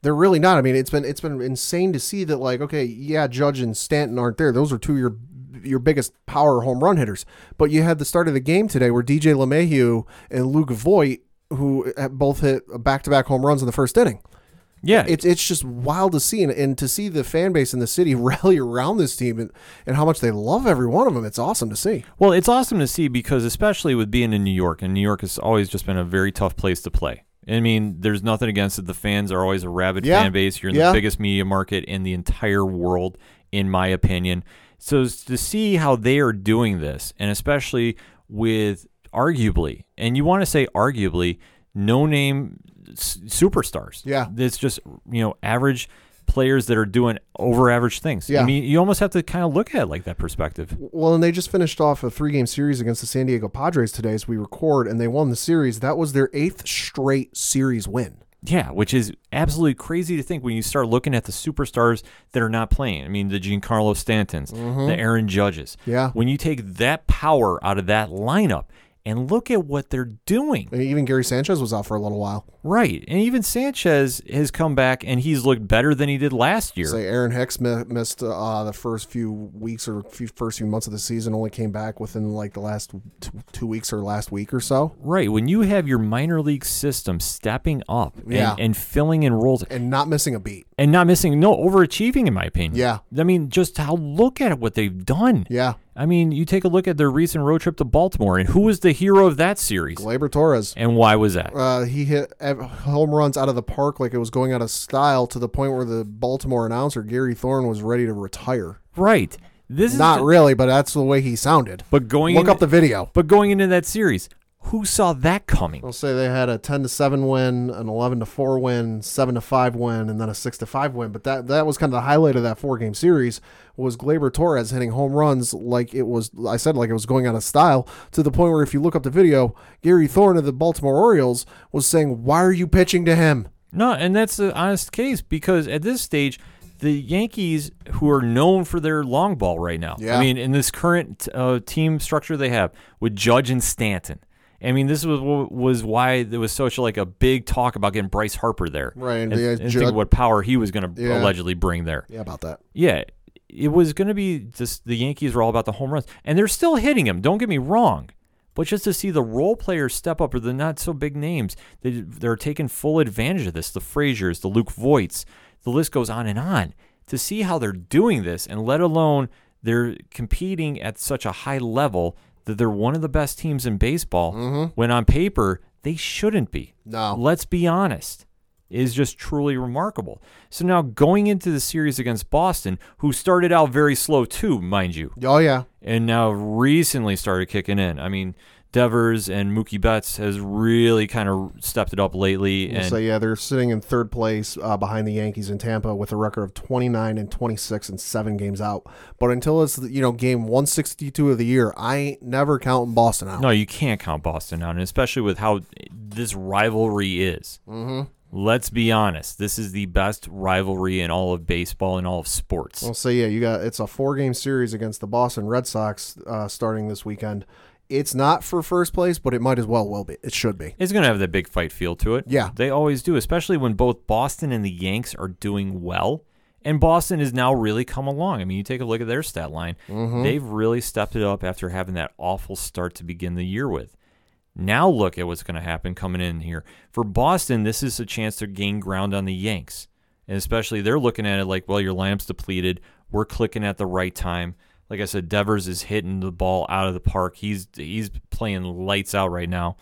they're really not. I mean, it's been it's been insane to see that. Like, okay, yeah, Judge and Stanton aren't there. Those are two of your your biggest power home run hitters. But you had the start of the game today where DJ LeMahieu and Luke Voit, who both hit back to back home runs in the first inning. Yeah, It's it's just wild to see and, and to see the fan base in the city (laughs) rally around this team and, and how much they love every one of them. It's awesome to see. Well, it's awesome to see because especially with being in New York, and New York has always just been a very tough place to play. I mean, there's nothing against it. The fans are always a rabid Yeah. fan base. You're in Yeah. the biggest media market in the entire world, in my opinion. So to see how they are doing this, and especially with arguably, and you want to say arguably, no name s- superstars. Yeah. It's just, you know, average players that are doing over average things. Yeah. I mean, you almost have to kind of look at it like that perspective. Well, and they just finished off a three game series against the San Diego Padres today as we record, and they won the series. That was their eighth straight series win. Yeah, which is absolutely crazy to think when you start looking at the superstars that are not playing. I mean, the Giancarlo Stantons, the mm-hmm. Aaron Judges. Yeah. When you take that power out of that lineup and look at what they're doing. And even Gary Sanchez was out for a little while. Right. And even Sanchez has come back and he's looked better than he did last year. Say Aaron Hicks mi- missed uh, the first few weeks or few, first few months of the season. Only came back within like the last t- two weeks or last week or so, Right. When you have your minor league system stepping up and, Yeah. and filling in roles and not missing a beat. and not missing, no, overachieving, in my opinion. Yeah. I mean, just how look at what they've done. Yeah, I mean, you take a look at their recent road trip to Baltimore, and who was the hero of that series? Gleyber Torres. And why was that? Uh, he hit home runs out of the park like it was going out of style to the point where the Baltimore announcer Gary Thorne was ready to retire. Right. This is Not the- really, but that's the way he sounded. But going Look in, up the video. But going into that series, who saw that coming? I'll say they had a ten to seven win, an eleven to four win, seven to five win, and then a six to five win. But that that was kind of the highlight of that four game series was Gleyber Torres hitting home runs like it was I said like it was going out of style to the point where if you look up the video, Gary Thorne of the Baltimore Orioles was saying, "Why are you pitching to him?" No, and that's the honest case because at this stage, the Yankees, who are known for their long ball right now, Yeah. I mean, in this current uh, team structure they have with Judge and Stanton. I mean, this was was why there was such like a big talk about getting Bryce Harper there, Right, and and, uh, and think what power he was going to Yeah. allegedly bring there. Yeah, about that. Yeah, it was going to be just the Yankees were all about the home runs, and they're still hitting them. Don't get me wrong, but just to see the role players step up, or the not so big names, they they're taking full advantage of this. The Fraziers, the Luke Voits, the list goes on and on. To see how they're doing this, and let alone they're competing at such a high level that they're one of the best teams in baseball. Mm-hmm. When on paper they shouldn't be. No. Let's be honest. Is just truly remarkable. So now going into the series against Boston, who started out very slow too, mind you, Oh yeah. and now recently started kicking in. I mean, Devers and Mookie Betts has really kind of stepped it up lately. We'll And say yeah, they're sitting in third place uh, behind the Yankees in Tampa with a record of 29 and 26 and seven games out. But until it's you know game 162 of the year, I ain't never counting Boston out. no, you can't count Boston out, and especially with how this rivalry is. Mm-hmm. Let's be honest. This is the best rivalry in all of baseball and all of sports. I'll say yeah, you got it's a four game series against the Boston Red Sox uh, starting this weekend. It's not for first place, but it might as well will be. It should be. It's going to have that big fight feel to it. Yeah. They always do, especially when both Boston and the Yanks are doing well. And Boston has now really come along. I mean, you take a look at their stat line. Mm-hmm. They've really stepped it up after having that awful start to begin the year with. Now look at what's going to happen coming in here. For Boston, this is a chance to gain ground on the Yanks. And especially they're looking at it like, well, your lamp's depleted. We're clicking at the right time. Like I said, Devers is hitting the ball out of the park. He's he's playing lights out right now.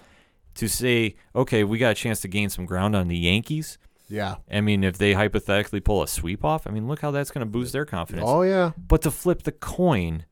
To say, okay, we got a chance to gain some ground on the Yankees. Yeah. I mean, if they hypothetically pull a sweep off, I mean, look how that's going to boost their confidence. Oh yeah. But to flip the coin,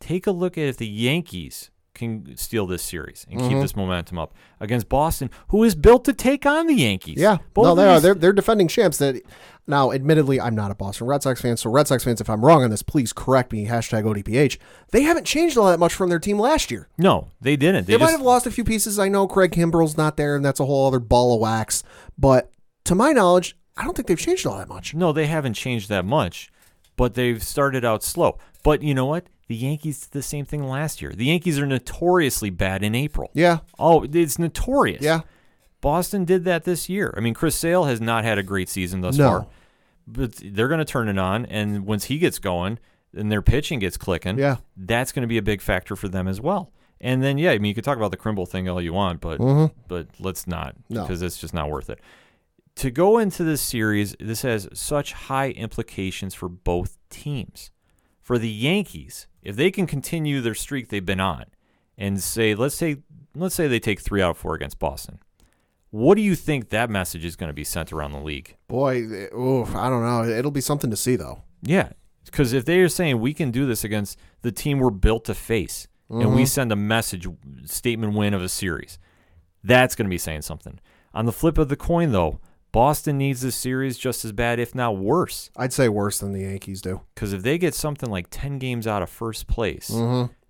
take a look at if the Yankees can steal this series and Mm-hmm. keep this momentum up against Boston, who is built to take on the Yankees. Yeah. Both no, they are. They're, they're defending champs. That now, admittedly, I'm not a Boston Red Sox fan. So, Red Sox fans, if I'm wrong on this, please correct me. Hashtag ODPH. They haven't changed all that much from their team last year. no, they didn't. They, They, might have lost a few pieces. I know Craig Kimbrel's not there, and that's a whole other ball of wax. But to my knowledge, I don't think they've changed all that much. no, they haven't changed that much, but they've started out slow. But you know what? The Yankees did the same thing last year. The Yankees are notoriously bad in April. Yeah. Oh, it's notorious. Yeah. Boston did that this year. I mean, Chris Sale has not had a great season thus No. far, but they're going to turn it on, and once he gets going and their pitching gets clicking, Yeah. that's going to be a big factor for them as well. And then, yeah, I mean, you could talk about the Kimbrel thing all you want, but but let's not Mm-hmm. No. because it's just not worth it. To go into this series, this has such high implications for both teams. For the Yankees, if they can continue their streak they've been on, and say, let's say, let's say they take three out of four against Boston, what do you think that message is going to be sent around the league? Boy, eh, oof, I don't know. It'll be something to see, though. Yeah, because if they are saying we can do this against the team we're built to face, and we send a message statement win of a series, that's going to be saying something. On the flip of the coin, though, Boston needs this series just as bad, if not worse. I'd say worse than the Yankees do. Because if they get something like ten games out of first place,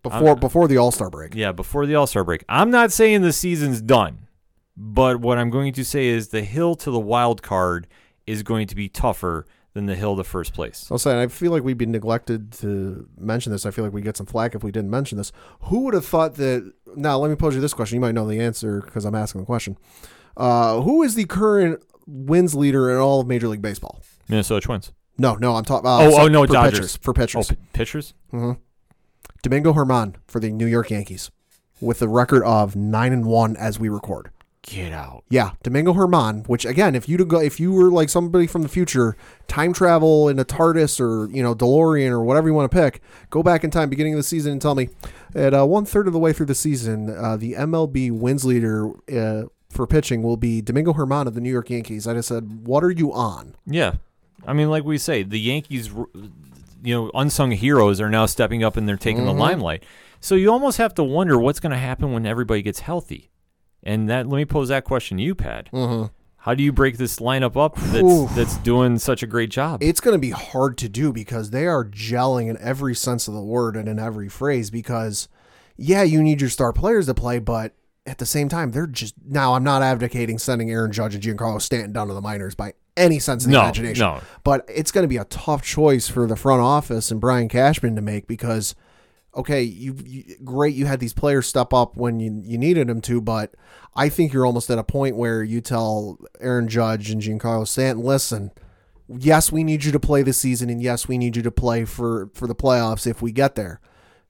Before before the All Star break. yeah, before the All Star break, I'm not saying the season's done, but what I'm going to say is the hill to the wild card is going to be tougher than the hill to first place. I'll say, I feel like we'd be neglected to mention this. I feel like we get some flack if we didn't mention this. Who would have thought that? Now, let me pose you this question. You might know the answer because I'm asking the question. Uh, who is the current wins leader in all of Major League Baseball? Minnesota Twins. No, no, I'm talking. Uh, Oh, so- oh, no, for Dodgers. pitchers. For Oh, pitchers, p- pitchers? Domingo German for the New York Yankees, with a record of nine and one as we record. Get out. Yeah, Domingo German. Which again, if you to go, if you were like somebody from the future, time travel in a TARDIS or you know DeLorean or whatever you want to pick, go back in time, beginning of the season, and tell me at uh, one third of the way through the season, uh, the MLB wins leader uh, for pitching will be Domingo German of the New York Yankees. I just said, what are you on? Yeah. I mean, like we say, the Yankees, you know, unsung heroes are now stepping up and they're taking the limelight. So you almost have to wonder what's going to happen when everybody gets healthy. And that let me pose that question to you, Pat. Mm-hmm. How do you break this lineup up Oof. that's that's doing such a great job? It's going to be hard to do because they are gelling in every sense of the word and in every phrase. Because, yeah, you need your star players to play, but at the same time, they're just now. I'm not advocating sending Aaron Judge and Giancarlo Stanton down to the minors by any sense of the No, imagination. no. But it's going to be a tough choice for the front office and Brian Cashman to make because, okay, you, you great, you had these players step up when you you needed them to, but I think you're almost at a point where you tell Aaron Judge and Giancarlo Stanton, listen yes, we need you to play this season, and yes, we need you to play for for the playoffs if we get there.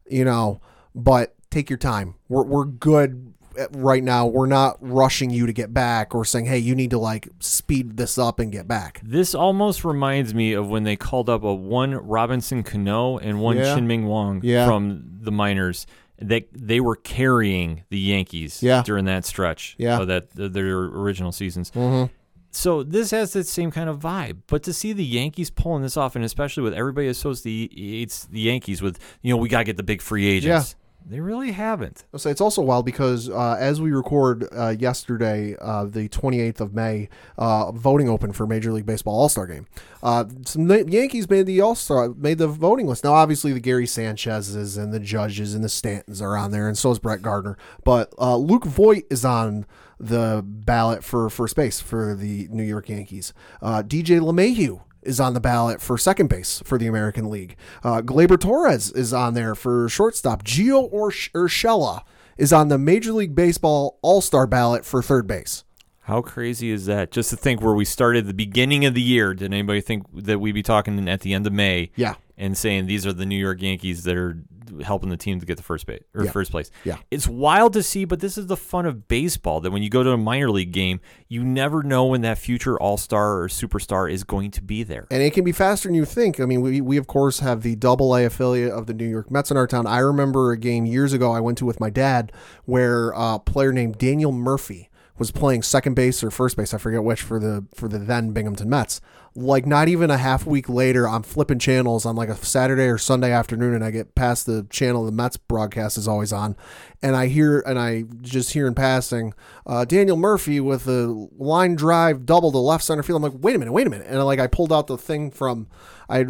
You know, but take your time. We're we're good right now. We're not rushing you to get back or saying, hey, you need to like speed this up and get back. This almost reminds me of when they called up a one Robinson Cano and one Yeah. Chien-Ming Wang Yeah. from the minors. They they were carrying the Yankees Yeah. during that stretch Yeah. of that their original seasons. Mm-hmm. So this has that same kind of vibe. But to see the Yankees pulling this off, and especially with everybody associates the Yankees with, you know, we gotta get the big free agents. They really haven't. Say it's also wild because uh, as we record uh, yesterday, uh, the 28th of May, uh, voting open for Major League Baseball All Star Game. Uh, some Yankees made the All Star made the voting list. Now, obviously, the Gary Sanchez's and the Judges and the Stantons are on there, and so is Brett Gardner. But uh, Luke Voit is on the ballot for first base for the New York Yankees. DJ LeMahieu is on the ballot for second base for the American League. Uh, Gleyber Torres is on there for shortstop. Gio Ursh- Urshela is on the Major League Baseball All Star ballot for third base. How crazy is that? Just to think where we started the beginning of the year. Did anybody think that we'd be talking at the end of May? Yeah. And saying these are the New York Yankees that are helping the team to get the first base or Yeah. first place. Yeah. It's wild to see, but this is the fun of baseball. That when you go to a minor league game, you never know when that future all star or superstar is going to be there. And it can be faster than you think. I mean, we, we of course have the double A affiliate of the New York Mets in our town. I remember a game years ago I went to with my dad where a player named Daniel Murphy was playing second base or first base, I forget which, for the for the then Binghamton Mets. Like not even a half week later, I'm flipping channels on like a Saturday or Sunday afternoon, and I get past the channel the Mets broadcast is always on, and I hear and I just hear in passing uh, Daniel Murphy with a line drive double to left center field. I'm like, wait a minute, wait a minute, and like I pulled out the thing from I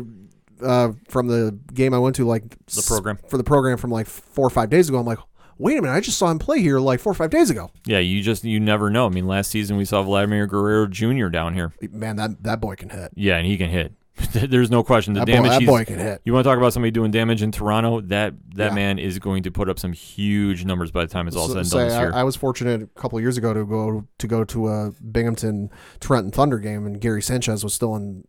uh, from the game I went to like The program. for the program from like four or five days ago. I'm like, wait a minute, I just saw him play here like four or five days ago. Yeah, you just you never know. I mean, last season we saw Vladimir Guerrero Jr. down here. Man, that that boy can hit. Yeah, and he can hit. (laughs) There's no question. The That boy, damage that boy can hit. You want to talk about somebody doing damage in Toronto? That that Yeah. man is going to put up some huge numbers by the time it's all said and done this year. I, I was fortunate a couple of years ago to go to go to a Binghamton Trenton Thunder game, and Gary Sanchez was still in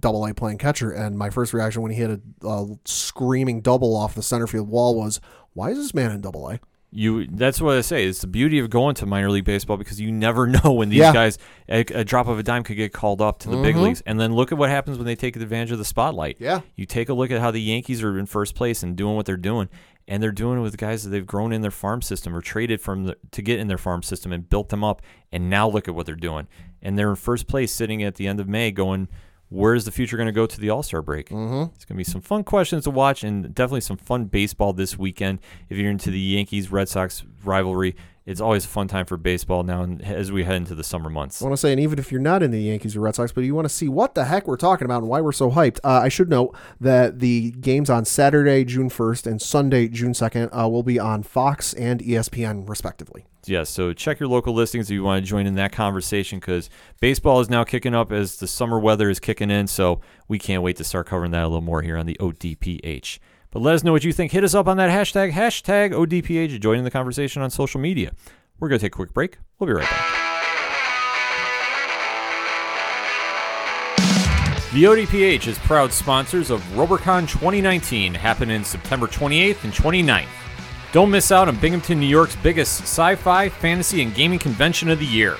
Double A playing catcher. And my first reaction when he hit a, a screaming double off the center field wall was, "Why is this man in Double A?" You that's what I say. It's the beauty of going to minor league baseball because you never (laughs) know when these Yeah. guys a, a drop of a dime could get called up to the big Mhm. leagues. And then look at what happens when they take advantage of the spotlight. Yeah. You take a look at how the Yankees are in first place and doing what they're doing. And they're doing it with guys that they've grown in their farm system or traded from the, to get in their farm system and built them up. And now look at what they're doing. And they're in first place sitting at the end of May going, where's the future going to go to the All Star break? Mm-hmm. It's going to be some fun questions to watch and definitely some fun baseball this weekend. If you're into the Yankees Red Sox rivalry, it's always a fun time for baseball now and as we head into the summer months. I want to say, and even if you're not in the Yankees or Red Sox, but you want to see what the heck we're talking about and why we're so hyped, uh, I should note that the games on Saturday, June 1st, and Sunday, June 2nd, uh, will be on Fox and ESPN, respectively. Yeah, so check your local listings if you want to join in that conversation because baseball is now kicking up as the summer weather is kicking in. So we can't wait to start covering that a little more here on the ODPH. But let us know what you think. Hit us up on that hashtag, hashtag ODPH, join in the conversation on social media. We're going to take a quick break. We'll be right back. The ODPH is proud sponsors of RoberCon 2019, happening September 28th and 29th. Don't miss out on Binghamton, New York's biggest sci fi, fantasy, and gaming convention of the year.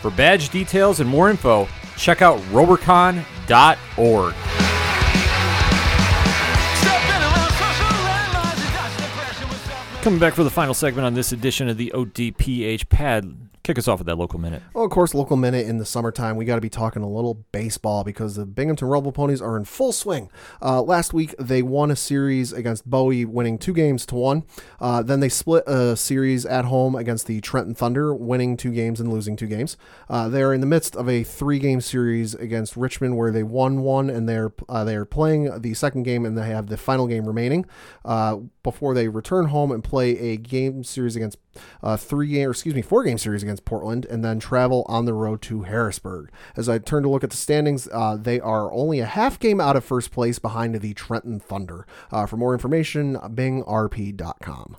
For badge details and more info, check out robercon.org. Coming back for the final segment on this edition of the ODPH pad. Kick us off with that local minute. Well, of course, local minute in the summertime, we got to be talking a little baseball because the Binghamton Rumble Ponies are in full swing. Uh, last week, they won a series against Bowie, winning two games to one. Uh, then they split a series at home against the Trenton Thunder, winning two games and losing two games. Uh, they are in the midst of a three-game series against Richmond, where they won one, and they're uh, they're playing the second game, and they have the final game remaining uh, before they return home and play a game series against uh, three game, or excuse me, four game series against Portland, and then travel on the road to Harrisburg. As I turn to look at the standings, uh, they are only a half game out of first place behind the Trenton Thunder. Uh, for more information, bingrp.com.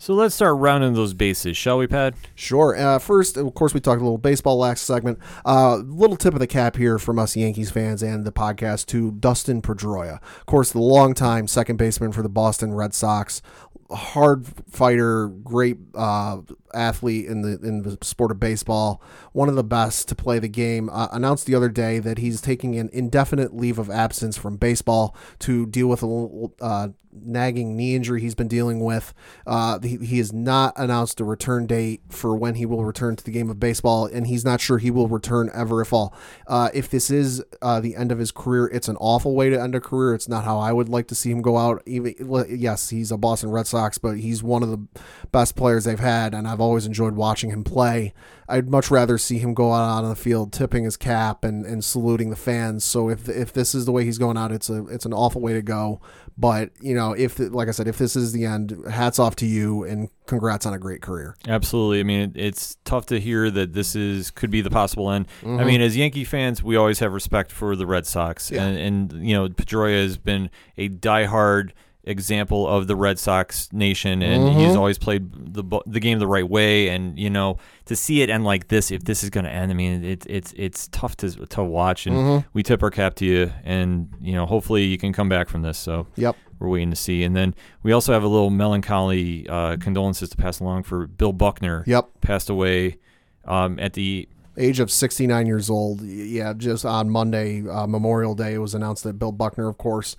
So let's start rounding those bases, shall we, Pad? Sure. Uh, first, of course, we talked a little baseball last segment. Uh, little tip of the cap here from us Yankees fans and the podcast to Dustin Pedroia. Of course, the longtime second baseman for the Boston Red Sox. Hard fighter, great uh, athlete in the in the sport of baseball. One of the best to play the game. Uh, announced the other day that he's taking an indefinite leave of absence from baseball to deal with a uh, nagging knee injury he's been dealing with. Uh, he, he has not announced a return date for when he will return to the game of baseball, and he's not sure he will return ever, if all. Uh, if this is uh, the end of his career, it's an awful way to end a career. It's not how I would like to see him go out. Even yes, he's a Boston Red Sox, but he's one of the best players they've had, and I've always enjoyed watching him play. I'd much rather see him go out on the field tipping his cap and, and saluting the fans. So if if this is the way he's going out, it's a it's an awful way to go. But you know, if like I said, if this is the end, hats off to you and congrats on a great career. Absolutely. I mean, it's tough to hear that this is could be the possible end. Mm-hmm. I mean, as Yankee fans, we always have respect for the Red Sox, Yeah. and, and you know, Pedroia has been a diehard example of the Red Sox nation, and Mm-hmm. he's always played the the game the right way. And you know, to see it end like this, if this is going to end, I mean, it's it's it's tough to to watch, and Mm-hmm. we tip our cap to you, and you know, hopefully you can come back from this. So Yep. we're waiting to see. And then we also have a little melancholy uh, condolences to pass along for Bill Buckner. Yep. Passed away um, at the age of 69 years old. Yeah, just on Monday, uh, Memorial Day, it was announced that Bill Buckner, of course,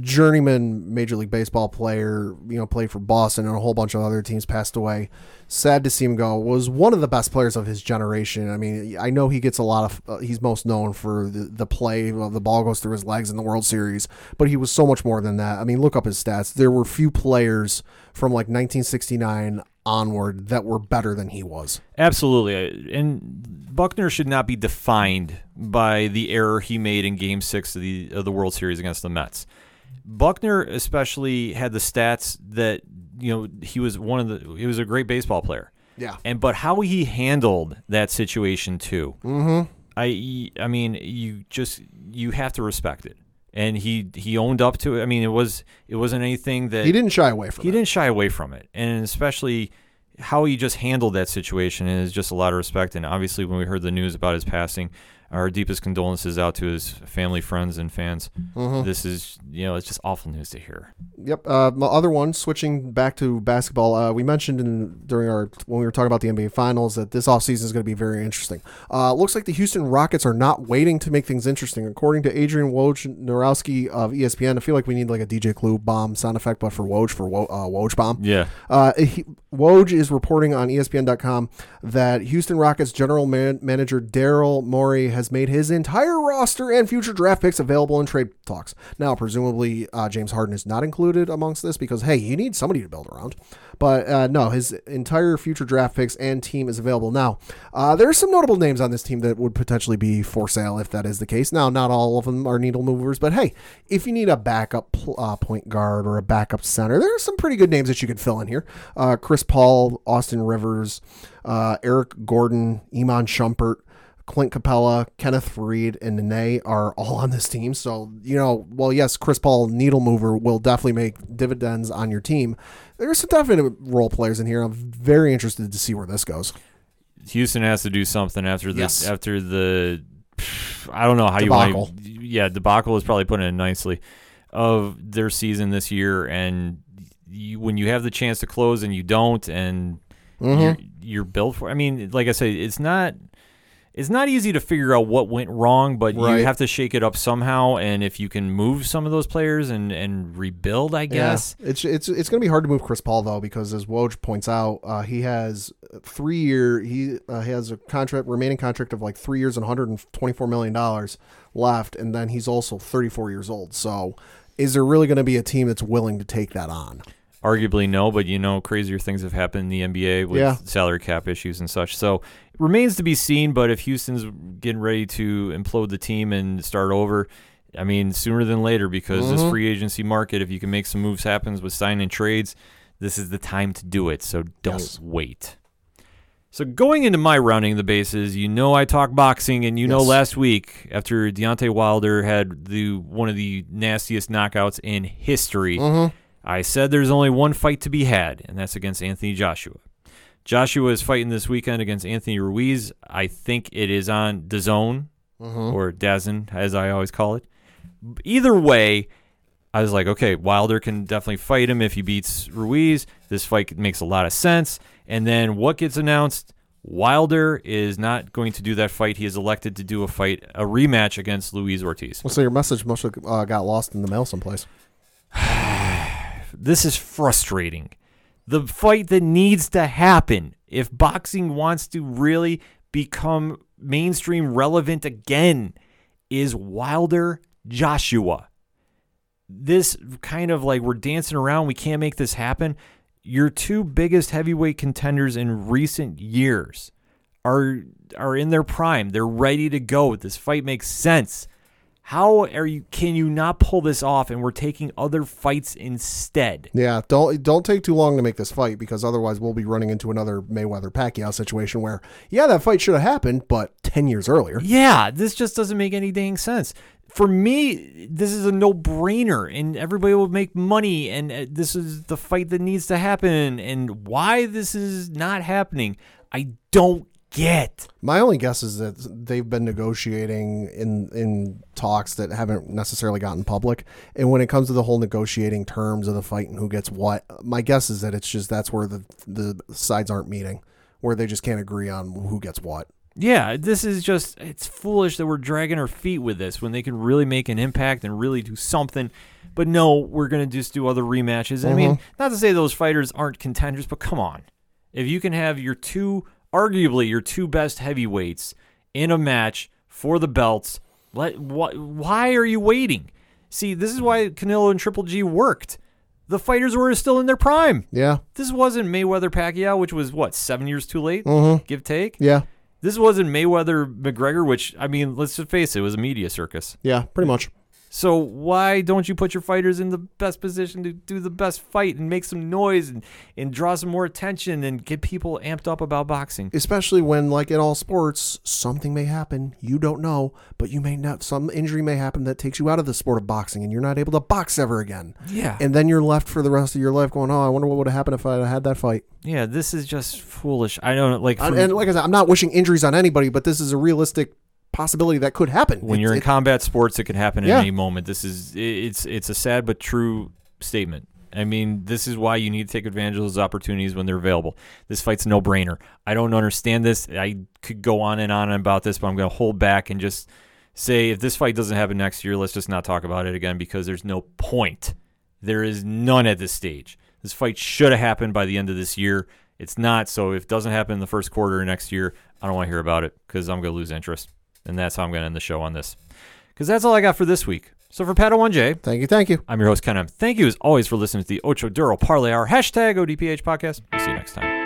journeyman Major League Baseball player, you know, played for Boston and a whole bunch of other teams, passed away. Sad to see him go. Was one of the best players of his generation. I mean, I know he gets a lot of. Uh, he's most known for the, the play of the ball goes through his legs in the World Series, but he was so much more than that. I mean, look up his stats. There were few players from like 1969 onward that were better than he was. absolutely, and Buckner should not be defined by the error he made in Game Six of the of the World Series against the Mets. Buckner especially had the stats that you know he was one of the he was a great baseball player. Yeah. and but how he handled that situation too. Mm-hmm. I I mean you just you have to respect it, and he he owned up to it. I mean it was it wasn't anything that He didn't shy away from he it. didn't shy away from it, and especially how he just handled that situation is just a lot of respect. And obviously, when we heard the news about his passing, our deepest condolences out to his family, friends, and fans. Mm-hmm. This is you know it's just awful news to hear. Yep. Uh, my other one, switching back to basketball, uh, we mentioned in during our when we were talking about the NBA Finals that this offseason is going to be very interesting. Uh, looks like the Houston Rockets are not waiting to make things interesting. According to Adrian Wojnarowski of ESPN, I feel like we need like a DJ Clue bomb sound effect, but for Woj for Wo, uh, Woj bomb. Yeah, Uh, he, Woj is reporting on ESPN.com that Houston Rockets general man, manager Daryl Morey has made his entire roster and future draft picks available in trade talks. Now, presumably, uh, James Harden is not included amongst this because, hey, you need somebody to build around. But uh, no, his entire future draft picks and team is available now. Uh, there are some notable names on this team that would potentially be for sale if that is the case. Now, not all of them are needle movers, but hey, if you need a backup uh, point guard or a backup center, there are some pretty good names that you could fill in here. Uh, Chris Paul, Austin Rivers, uh, Eric Gordon, Iman Shumpert. Clint Capela, Kenneth Reed, and Nene are all on this team. So, you know, well, yes, Chris Paul, needle mover, will definitely make dividends on your team. There's some definite role players in here. I'm very interested to see where this goes. Houston has to do something after this. Yes. After the, I don't know how Debacle. you want. to, Yeah, debacle is probably putting it nicely of their season this year, and you, when you have the chance to close and you don't, and Mm-hmm. you're, you're built for. I mean, like I say, it's not. It's not easy to figure out what went wrong, but Right. you have to shake it up somehow. And if you can move some of those players and, and rebuild, I guess. Yeah. It's it's it's going to be hard to move Chris Paul though because as Woj points out, uh, he has three year he uh, has a contract remaining contract of like three years and 124 million dollars left, and then he's also 34 years old. So, is there really going to be a team that's willing to take that on? Arguably no, but you know, crazier things have happened in the NBA with Yeah. salary cap issues and such. So it remains to be seen. But if Houston's getting ready to implode the team and start over, I mean, sooner than later, because Mm-hmm. this free agency market, if you can make some moves happen with signing trades, this is the time to do it. So don't Yes. wait. So going into my rounding the bases, you know I talk boxing, and you know last week after Deontay Wilder had the one of the nastiest knockouts in history, Mm-hmm. I said there's only one fight to be had, and that's against Anthony Joshua. Joshua is fighting this weekend against Anthony Ruiz. I think it is on DAZN or DAZN, as I always call it. Either way, I was like, okay, Wilder can definitely fight him if he beats Ruiz. This fight makes a lot of sense. And then what gets announced? Wilder is not going to do that fight. He is elected to do a fight, a rematch against Luis Ortiz. Well, so your message must have uh, got lost in the mail someplace. This is frustrating. The fight that needs to happen if boxing wants to really become mainstream relevant again is Wilder Joshua. This kind of like we're dancing around, we can't make this happen. Your two biggest heavyweight contenders in recent years are are in their prime. They're ready to go. This fight makes sense. How are you can you not pull this off and we're taking other fights instead? Yeah, don't don't take too long to make this fight because otherwise we'll be running into another Mayweather Pacquiao situation where yeah, that fight should have happened, but ten years earlier. Yeah, this just doesn't make any dang sense. For me, this is a no-brainer, and everybody will make money, and uh, this is the fight that needs to happen. And why this is not happening, I don't get. My only guess is that they've been negotiating in in talks that haven't necessarily gotten public. And when it comes to the whole negotiating terms of the fight and who gets what, my guess is that it's just that's where the the sides aren't meeting, where they just can't agree on who gets what. Yeah, this is just it's foolish that we're dragging our feet with this when they can really make an impact and really do something. But no, we're gonna just do other rematches. I mean, mm-hmm. not to say those fighters aren't contenders, but come on. If you can have your two arguably your two best heavyweights in a match for the belts, let wh- why are you waiting? See, this is why Canelo and Triple G worked. The fighters were still in their prime. Yeah, This wasn't Mayweather Pacquiao, which was what, seven years too late? Mm-hmm. Give take? yeah, This wasn't Mayweather McGregor, which I mean, let's just face it, it was a media circus. yeah, pretty much. So why don't you put your fighters in the best position to do the best fight and make some noise and, and draw some more attention and get people amped up about boxing? Especially when, like in all sports, something may happen you don't know, but you may not. Some injury may happen that takes you out of the sport of boxing, and you're not able to box ever again. Yeah. And then you're left for the rest of your life going, "Oh, I wonder what would have happened if I had had that fight." yeah, this is just foolish. I don't like And, and like I said, I'm not wishing injuries on anybody, but this is a realistic possibility that could happen. when you're in it- combat sports, it can happen Yeah. at any moment. This is it's it's a sad but true statement. I mean, this is why you need to take advantage of those opportunities when they're available. This fight's a no brainer. I don't understand this. I could go on and on about this, but I'm going to hold back and just say if this fight doesn't happen next year, let's just not talk about it again because there's no point. There is none at this stage. This fight should have happened by the end of this year. It's not. So if it doesn't happen in the first quarter next year, I don't want to hear about it because I'm going to lose interest. And that's how I'm going to end the show on this. Because that's all I got for this week. So for Padawan Thank you, thank you. I'm your host, Ken M. Thank you as always for listening to the Ocho Duro Parlay Hour, hashtag ODPH podcast. We'll see you next time.